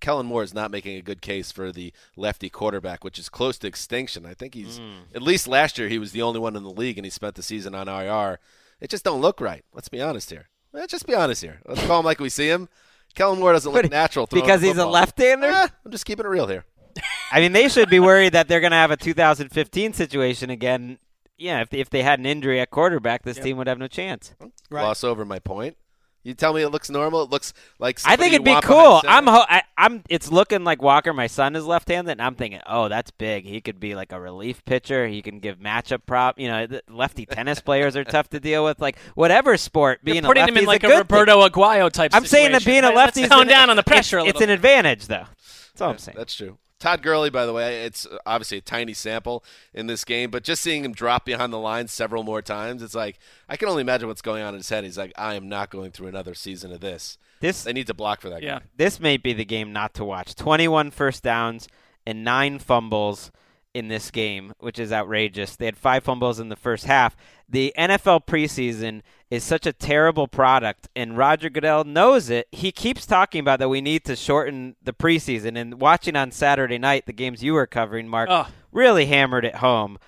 Kellen Moore is not making a good case for the lefty quarterback, which is close to extinction. I think he's at least last year he was the only one in the league, and he spent the season on IR. It just don't look right. Let's be honest here. Let's just be honest here. Let's call him like we see him. Kellen Moore doesn't look natural throwing
because
the
he's a
football.
left-hander?
Eh, I'm just keeping it real here.
I mean, they should be worried that they're going to have a 2015 situation again. Yeah, if they, if they had an injury at quarterback, this team would have no chance.
Right.
Gloss over my point. You tell me it looks normal. It looks like
I think it'd be cool. I'm ho- I, I'm. It's looking like Walker, my son, is left-handed, and I'm thinking, oh, that's big. He could be like a relief pitcher. He can give matchup prop. You know, lefty tennis players are tough to deal with. Like whatever sport, being
You're putting
a
him
lefty
in like
a,
a,
good
Roberto Aguayo type.
I'm saying that
situation.
being a lefty
let's
is
tone down on the pressure a
It's,
little.
it's an advantage, though. That's all I'm saying.
That's true. Todd Gurley, by the way, it's obviously a tiny sample in this game, but just seeing him drop behind the line several more times, it's like I can only imagine what's going on in his head. He's like, I am not going through another season of this.
This
they need to block for that
Yeah.
guy.
This may be the game not to watch. 21 first downs and nine fumbles in this game, which is outrageous. They had five fumbles in the first half. The NFL preseason is such a terrible product, and Roger Goodell knows it. He keeps talking about that we need to shorten the preseason. And watching on Saturday night the games you were covering, Marc,
Ugh.
really hammered it home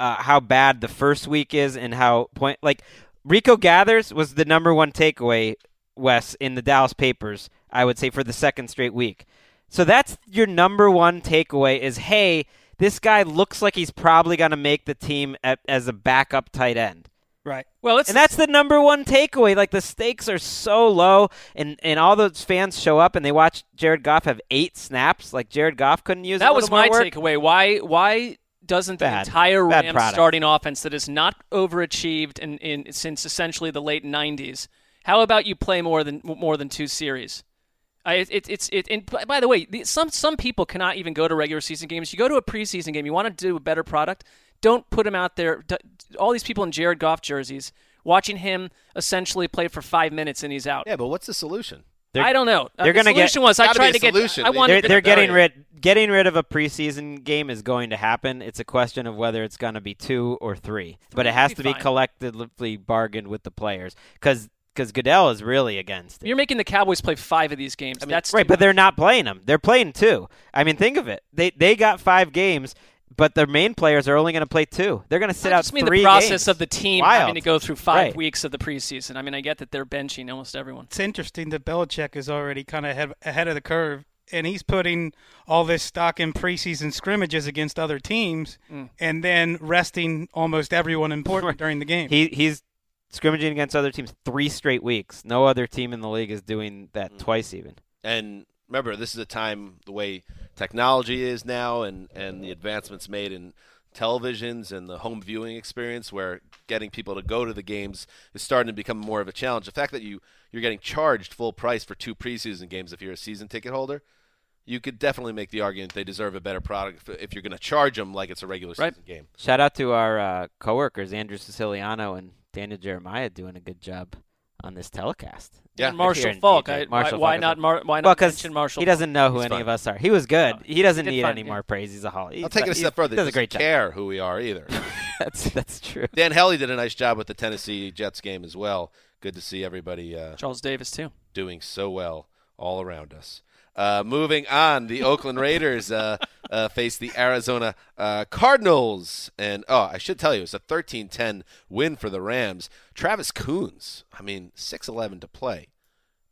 uh, how bad the first week is and how point like Rico Gathers was the number one takeaway, Wes, in the Dallas papers. I would say for the second straight week. So that's your number one takeaway is hey, this guy looks like he's probably going to make the team at, as a backup tight end.
Right.
Well, it's
And that's the number one takeaway. Like the stakes are so low, and and all those fans show up and they watch Jared Goff have eight snaps. Like Jared Goff couldn't use. a
that was
little more
my
work.
takeaway. Why why doesn't the entire
Bad
Rams
product.
starting offense that is not overachieved in, in since essentially the late '90s? How about you play more than more than two series? I, it, it, it's it. And by- by the way, the, some some people cannot even go to regular season games. You go to a preseason game. You want to do a better product. Don't put him out there. All these people in Jared Goff jerseys watching him essentially play for five minutes and he's out.
Yeah, but what's the solution?
I don't know. Uh,
They're
the
gonna get-
solution was I tried to get.
solution.
I wanted
They're, they're getting rid getting rid of a preseason game is going to happen. It's a question of whether it's going to be two or three, but it has
would
to
be
be
fine.
collectively bargained with the players because because Goodell is really against it.
You're making the Cowboys play five of these games. That's
right,
too
but
much.
they're not playing them. They're playing two. I mean, think of it. They they got five games, but their main players are only going to play two. They're going to sit
I
out
just mean
three
the process
games.
of the team
Wild.
having to go through five
Right.
weeks of the preseason. I mean, I get that they're benching almost everyone.
It's interesting that Belichick is already kind of ahead, ahead of the curve, and he's putting all this stock in preseason scrimmages against other teams,
Mm.
and then resting almost everyone important during the game.
He he's scrimmaging against other teams three straight weeks. No other team in the league is doing that twice even.
And remember, this is a time the way technology is now, and and the advancements made in televisions and the home viewing experience, where getting people to go to the games is starting to become more of a challenge. The fact that you you're getting charged full price for two preseason games if you're a season ticket holder. You could definitely make the argument they deserve a better product if, you're going to charge them like it's a regular
Right.
season game.
Shout out to our uh, coworkers Andrew Siciliano and Daniel Jeremiah doing a good job on this telecast.
Yeah.
And Marshall
Here Faulk.
I,
Marshall
why, why not? Mar, why not
Well, 'cause
mention Marshall?
he doesn't know who
He's
any
fine.
of us are. He was good. he doesn't
did
need
fine,
any
yeah.
more praise. He's a hall.
I'll take it a step further.
He does a great
doesn't
job.
care who we are either.
that's that's true.
Dan Hellie did a nice job with the Tennessee Jets game as well. Good to see everybody uh,
Charles Davis too.
doing so well all around us. Uh, moving on, the Oakland Raiders uh, uh, face the Arizona uh, Cardinals. And, oh, I should tell you, it's a 13 10 win for the Rams. Travis Coons, I mean, 6'11 to play.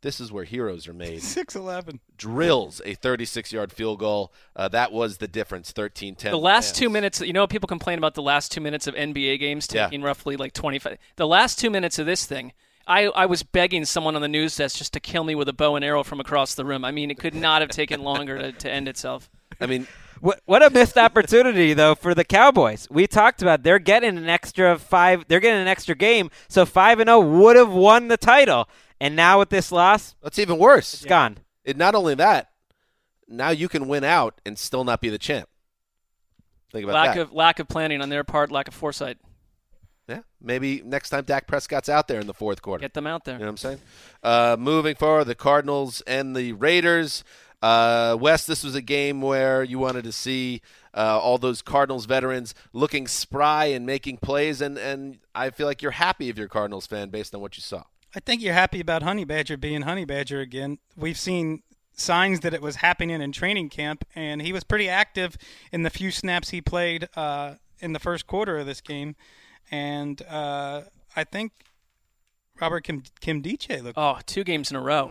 This is where heroes are made.
Six eleven.
Drills a 36 yard field goal. Uh, that was the difference, 13 10.
The last two minutes, you know, people complain about the last two minutes of NBA games
Yeah.
taking roughly like 25. The last two minutes of this thing, I, I was begging someone on the news desk just to kill me with a bow and arrow from across the room. I mean, it could not have taken longer to, to end itself.
I mean,
What what a missed opportunity though for the Cowboys. We talked about they're getting an extra five. They're getting an extra game, so five and zero would have won the title. And now with this loss,
that's even worse.
it's gone.
It, not only that, now you can win out and still not be the champ. Think about
Lack
that.
of lack of planning on their part, lack of foresight.
Yeah, maybe next time Dak Prescott's out there in the fourth quarter.
Get them out there.
You know what I'm saying? Uh, moving forward, the Cardinals and the Raiders. Uh, Wes, this was a game where you wanted to see uh, all those Cardinals veterans looking spry and making plays, and, and I feel like you're happy if you're a Cardinals fan based on what you saw.
I think you're happy about Honey Badger being Honey Badger again. We've seen signs that it was happening in training camp, and he was pretty active in the few snaps he played uh, in the first quarter of this game. And uh, I think Robert Kim Kim Diche looked.
Oh, two games in a row.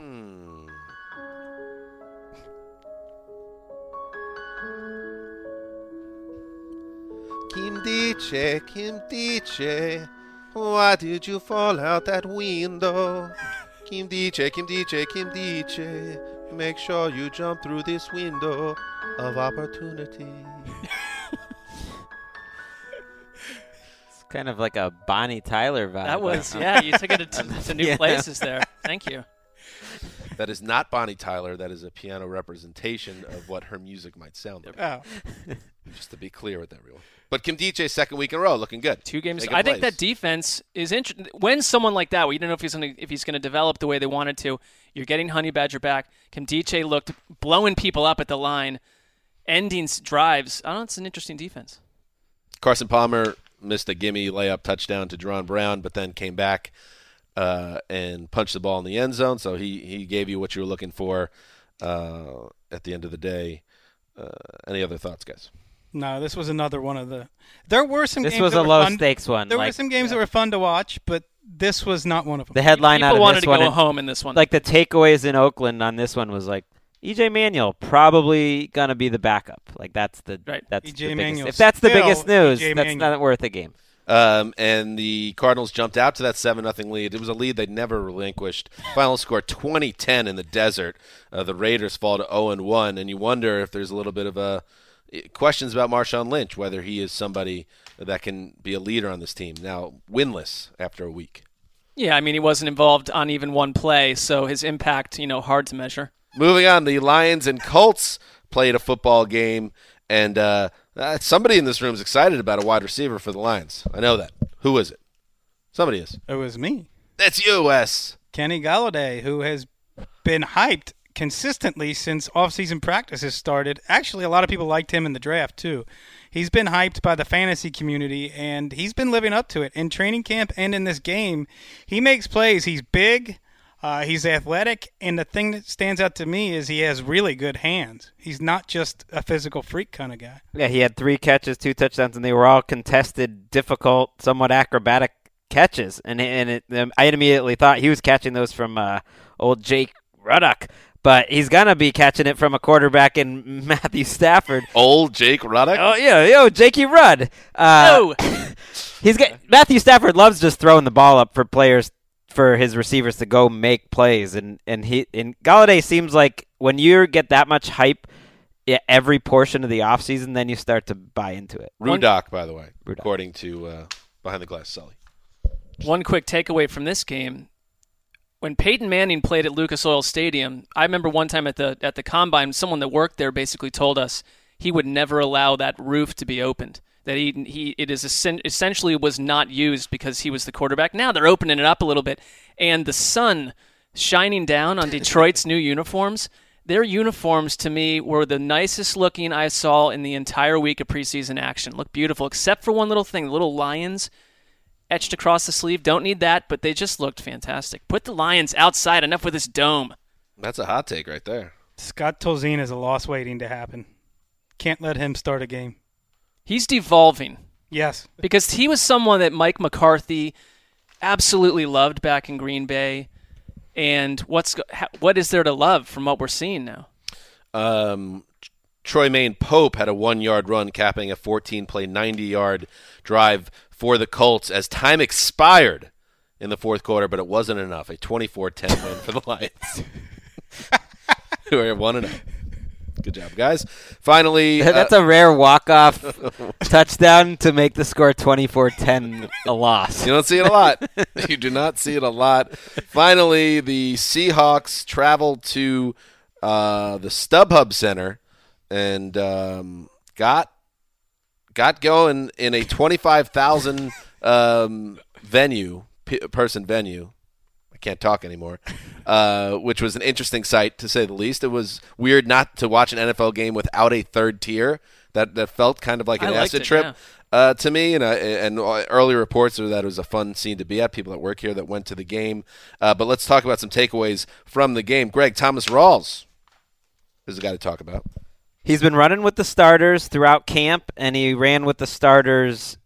Kim Diche, Kim Diche, why did you fall out that window? Kim DJ, Kim DJ, Kim DJ. Make sure you jump through this window of opportunity.
kind of like a Bonnie Tyler vibe.
That was yeah. You took it to, to new
Yeah.
places there. Thank you.
That is not Bonnie Tyler. That is a piano representation of what her music might sound like.
Oh.
Just to be clear with everyone. But Kim DJ, second week in a row, looking good.
Two games.
Making
I think that defense is interesting. When someone like that, where you don't know if he's going to if he's going to develop the way they wanted to, you're getting Honey Badger back. Kim DJ looked blowing people up at the line, ending drives. I don't know. It's an interesting defense.
Carson Palmer missed a gimme layup touchdown to Jaron Brown, but then came back uh, and punched the ball in the end zone. So he, he gave you what you were looking for uh, at the end of the day. Uh, any other thoughts, guys?
No, this was another one of the. There were some.
This
games
was
that
a
were
low
fun-
stakes one,
There were some games that were fun to watch, but this was not one of them.
The headline
People
out of
wanted
this
to
one,
go
and-
home in this one.
Like the takeaways in Oakland on this one was like EJ Manuel probably gonna be the backup. Like that's the
right.
That's
E.J.
the biggest,
Manuel
if that's the biggest news,
E.J.
that's
Manuel.
not worth a game.
Um, and the Cardinals jumped out to that 7 0 lead. It was a lead they never relinquished. Final score 20 10 in the desert. Uh, the Raiders fall to 0 and 1, and you wonder if there's a little bit of a questions about Marshawn Lynch, whether he is somebody that can be a leader on this team. Now, winless after a week.
Yeah, I mean he wasn't involved on even one play, so his impact, you know, hard to measure.
Moving on, the Lions and Colts played a football game, and uh, uh, somebody in this room is excited about a wide receiver for the Lions. I know that. Who is it? Somebody is.
It was me.
That's you, Wes.
Kenny Golladay, who has been hyped consistently since off-season practices started. Actually, a lot of people liked him in the draft too. He's been hyped by the fantasy community, and he's been living up to it in training camp and in this game. He makes plays. He's big. Uh, he's athletic, and the thing that stands out to me is he has really good hands. He's not just a physical freak kind of guy.
Yeah, he had three catches, two touchdowns, and they were all contested, difficult, somewhat acrobatic catches. And and it, um, I immediately thought he was catching those from uh, old Jake Rudock, but he's gonna be catching it from a quarterback in Matthew Stafford.
Old Jake Rudock.
Oh yeah, yo, Jakey Rudd. Uh, he's got Matthew Stafford loves just throwing the ball up for players for his receivers to go make plays, and and he and Golladay seems like when you get that much hype. Every portion of the offseason, then you start to buy into it.
Rudock, by the way, according to uh, Behind the Glass Sully.
One quick takeaway from this game: when Peyton Manning played at Lucas Oil Stadium, I remember one time at the at the combine, someone that worked there basically told us he would never allow that roof to be opened. That he he it is essentially was not used because he was the quarterback. Now they're opening it up a little bit, and the sun shining down on Detroit's new uniforms. Their uniforms to me were the nicest looking I saw in the entire week of preseason action. Look beautiful, except for one little thing: the little lions etched across the sleeve. Don't need that, but they just looked fantastic. Put the Lions outside. Enough with this dome.
That's a hot take right there.
Scott Tolzien is a loss waiting to happen. Can't let him start a game.
He's devolving.
Yes.
Because he was someone that Mike McCarthy absolutely loved back in Green Bay. And what's what is there to love from what we're seeing now?
Um, Troymaine Pope had a one yard run, capping a 14 play, 90 yard drive for the Colts as time expired in the fourth quarter, but it wasn't enough. A 24 10 win for the Lions. Who are 1 0. Good job, guys. Finally,
That's
uh,
a rare walk-off touchdown to make the score 24-10 a loss.
You don't see it a lot. you do not see it a lot. Finally, the Seahawks travel to uh, the StubHub Center and um, got got going in a twenty five thousand um, venue p- person venue. I can't talk anymore. Uh, which was an interesting sight to say the least. It was weird not to watch an NFL game without a third tier. That that felt kind of like an acid
it,
trip
yeah.
uh, to me, and uh, and early reports are that it was a fun scene to be at. People that work here that went to the game. Uh, but let's talk about some takeaways from the game. Greg Thomas Rawls is the guy to talk about.
He's been running with the starters throughout camp, and he ran with the starters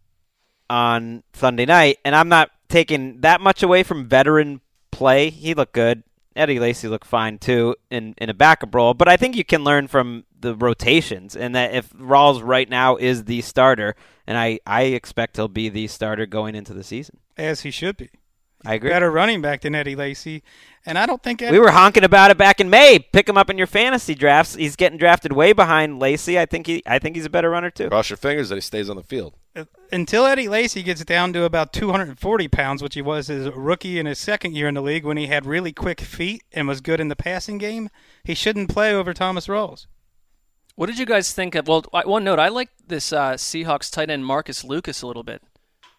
on Sunday night. And I'm not taking that much away from veteran play. He looked good. Eddie Lacy looked fine too in, in a backup role. But I think you can learn from the rotations, and that if Rawls right now is the starter, and I, I expect he'll be the starter going into the season.
As he should be.
I agree.
better running back than Eddie Lacy, and I don't think Eddie
We were honking about it back in May. Pick him up in your fantasy drafts. He's getting drafted way behind Lacy. I think he I think he's a better runner too.
Cross your fingers that he stays on the field.
until Eddie Lacy gets down to about 240 pounds, which he was his rookie in his second year in the league when he had really quick feet and was good in the passing game, he shouldn't play over Thomas Rawls.
What did you guys think of? Well, one note, I like this uh, Seahawks tight end Marcus Lucas a little bit.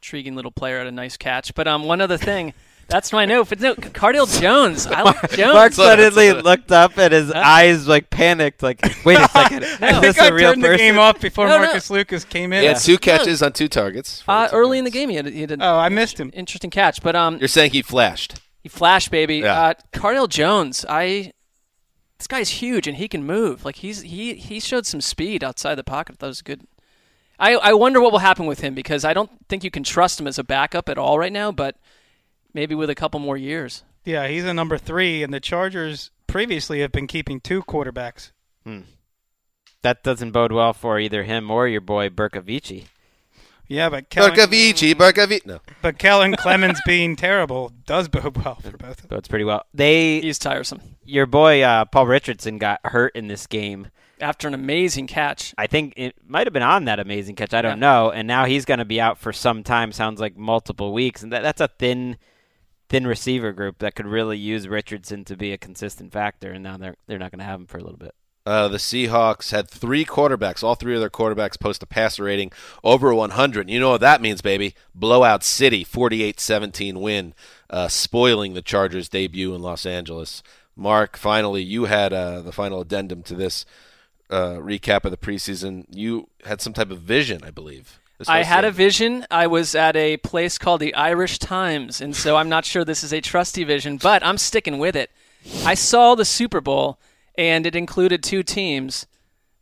Intriguing little player at a nice catch. But um, one other thing, that's my note. But no, Cardale Jones. I like Jones.
Marc suddenly looked up and his eyes like panicked. Like, wait a second,
I
is
think
this
I
a real
turned
person?
the game off before
No, no.
Marcus Lucas came in.
He had two catches on two targets.
Uh, early in the game, he had, he had an
Oh, I missed him.
interesting catch. But um,
You're saying he flashed.
he flashed, baby.
Yeah.
Uh, Cardale Jones. I this guy's huge and he can move. Like he's he he showed some speed outside the pocket. That was good. I I wonder what will happen with him because I don't think you can trust him as a backup at all right now. But maybe with a couple more years.
Yeah, he's a number three, and the Chargers previously have been keeping two quarterbacks. Hmm.
That doesn't bode well for either him or your boy Bercovici.
Yeah, but Kellen,
Bercovici, Bercovici. No.
but Kellen Clemens being terrible does bode well for both. of them.
Bodes pretty well. They
He's tiresome.
your boy uh, Paul Richardson got hurt in this game.
After an amazing catch,
I think it might have been on that amazing catch. I don't
Yeah.
know. And now he's going to be out for some time. Sounds like multiple weeks. And that, that's a thin, thin receiver group that could really use Richardson to be a consistent factor. And now they're they're not going to have him for a little bit.
Uh, the Seahawks had three quarterbacks. All three of their quarterbacks post a passer rating over 100. You know what that means, baby. Blowout City, 48-17 win, uh, spoiling the Chargers' debut in Los Angeles. Marc, finally, you had uh, the final addendum to this uh, recap of the preseason. You had some type of vision, I believe.
I had a vision. I was at a place called the Irish Times, and so I'm not sure this is a trusty vision, but I'm sticking with it. I saw the Super Bowl, and it included two teams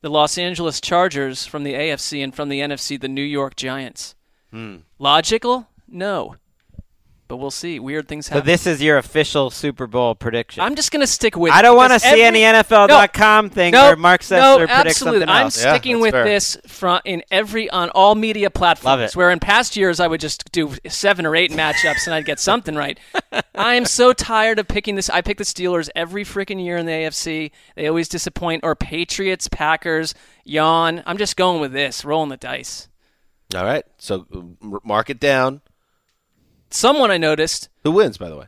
the Los Angeles Chargers from the AFC and from the NFC, the New York Giants.
Hmm.
Logical? No. But we'll see. Weird things happen.
So
happen.
this is your official Super Bowl prediction.
I'm just going to stick with
I don't want to see
every-
any NFL.com thing
no,
where Marc Sessler
no,
predicts
absolutely.
something
I'm.
Yeah,
sticking with
fair.
this from in every on all media platforms.
Love it.
Where in past years I would just do seven or eight matchups and I'd get something right. I am so tired of picking this. I pick the Steelers every freaking year in the AFC. They always disappoint. Or Patriots, Packers, yawn. I'm just going with this, rolling the dice.
All right, so mark it down.
Someone I noticed.
Who wins, by the way?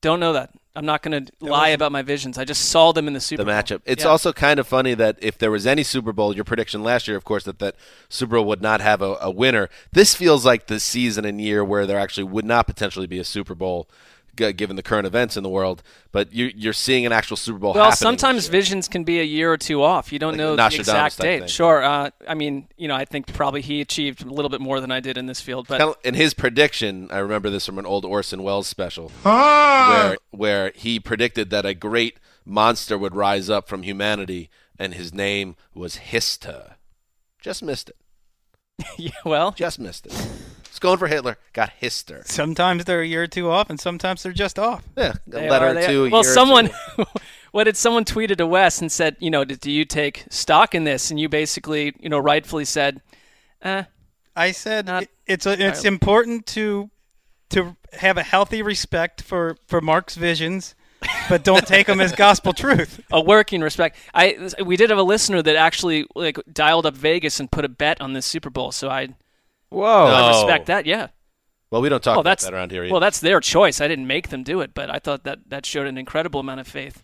Don't know that. I'm not going to lie about my visions. I just saw them in the Super
the
Bowl.
matchup. It's
Yeah.
also kind of funny that if there was any Super Bowl, your prediction last year, of course, that that Super Bowl would not have a, a winner. This feels like the season and year where there actually would not potentially be a Super Bowl, g- given the current events in the world. But you, you're seeing an actual Super Bowl.
Well,
happening
sometimes visions can be a year or two off. You don't
Like
know the exact date.
thing.
Sure. Uh, I mean, you know, I think probably he achieved a little bit more than I did in this field. But
in his prediction, I remember this from an old Orson Welles special, where where he predicted that a great monster would rise up from humanity, and his name was Hista. Just missed it.
yeah, well,
Just missed it. It's going for Hitler. Got Hister.
Sometimes they're a year or two off, and sometimes they're just off.
Yeah, a
they
letter
are-
or two.
Well,
year
someone.
two.
what did someone tweeted to Wes and said, you know, do, do you take stock in this? And you basically, you know, rightfully said, eh,
I said
Not
it's a, it's
entirely.
important to to have a healthy respect for for Marc's visions, but don't take them as gospel truth.
a working respect. I we did have a listener that actually like dialed up Vegas and put a bet on this Super Bowl. So I
Whoa.
I
No.
respect that. Yeah.
Well, we don't talk
well,
about
that's
that around here.
well, that's their choice. I didn't make them do it, but I thought that that showed an incredible amount of faith.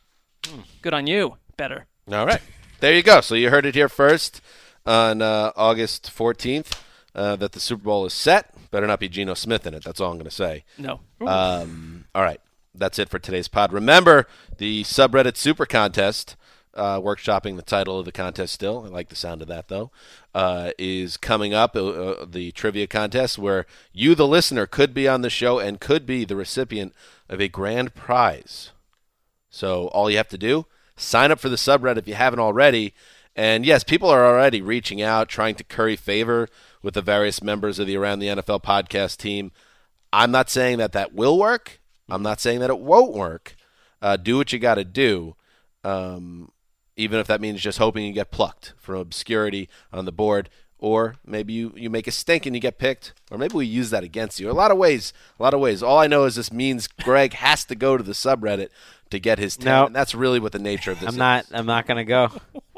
Good on you. Better.
All right. There you go. So you heard it here first on uh, August 14th uh, that the Super Bowl is set. Better not be Geno Smith in it. That's all I'm going to say.
No.
Um, all right. That's it for today's pod. Remember the subreddit super contest, uh, workshopping the title of the contest still. I like the sound of that, though, uh, is coming up. Uh, uh, the trivia contest where you, the listener, could be on the show and could be the recipient of a grand prize. So all you have to do, sign up for the subreddit if you haven't already. And yes, people are already reaching out, trying to curry favor with the various members of the Around the NFL podcast team. I'm not saying that that will work. I'm not saying that it won't work. Uh, do what you got to do, um, even if that means just hoping you get plucked from obscurity on the board or maybe you, you make a stink and you get picked, or maybe we use that against you. A lot of ways, a lot of ways. All I know is this means Greg has to go to the subreddit to get his 10,
No.
and that's really what the nature of this
I'm
is.
not. I'm not gonna go.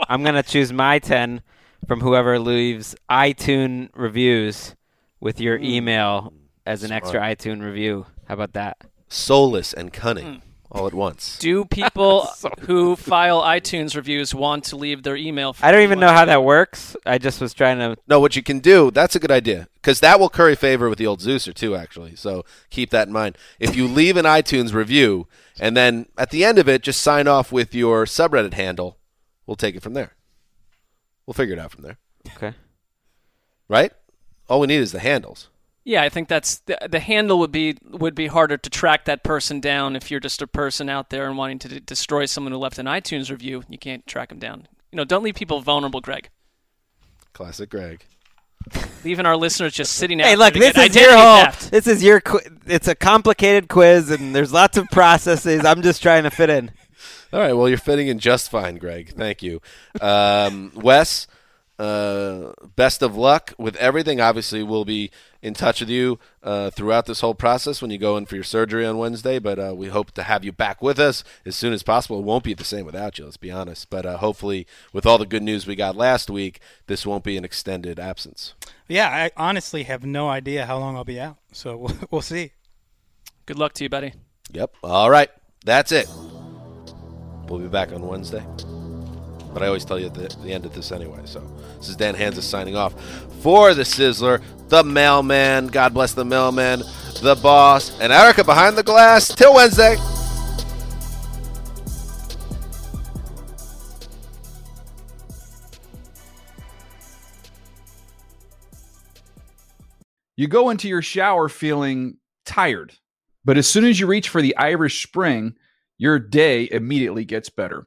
I'm gonna choose my ten from whoever leaves iTunes reviews with your hmm. email as an extra
Smart.
iTunes review. How about that?
Soulless and cunning hmm. All at once.
Do people who file iTunes reviews want to leave their email? For
I don't even know how that works. I just was trying to.
No, what you can do, that's a good idea. Because that will curry favor with the old Zeuser, too, actually. So keep that in mind. If you leave an iTunes review and then at the end of it, just sign off with your subreddit handle, we'll take it from there. We'll figure it out from there.
Okay.
Right? All we need is the handles.
Yeah, I think that's the, the handle would be would be harder to track that person down if you're just a person out there and wanting to d- destroy someone who left an iTunes review. You can't track them down. You know, don't leave people vulnerable, Greg.
Classic Greg.
Leaving our listeners just sitting out.
Hey, look, this is your whole.
theft.
This is your. Qu- it's a complicated quiz, and there's lots of processes. I'm just trying to fit in.
All right. Well, you're fitting in just fine, Greg. Thank you. Um, Wes, uh, best of luck with everything. Obviously, we'll be in touch with you uh, throughout this whole process when you go in for your surgery on Wednesday. But uh, we hope to have you back with us as soon as possible. It won't be the same without you, let's be honest. But uh, hopefully, with all the good news we got last week, this won't be an extended absence.
Yeah, I honestly have no idea how long I'll be out, so we'll, we'll see.
Good luck to you, buddy.
Yep. All right. That's it. We'll be back on Wednesday. But I always tell you at the, the end of this anyway. So this is Dan Hanzus signing off for the Sizzler, the mailman. God bless the mailman, the boss, and Erica behind the glass. Till Wednesday.
You go into your shower feeling tired, but as soon as you reach for the Irish Spring, your day immediately gets better.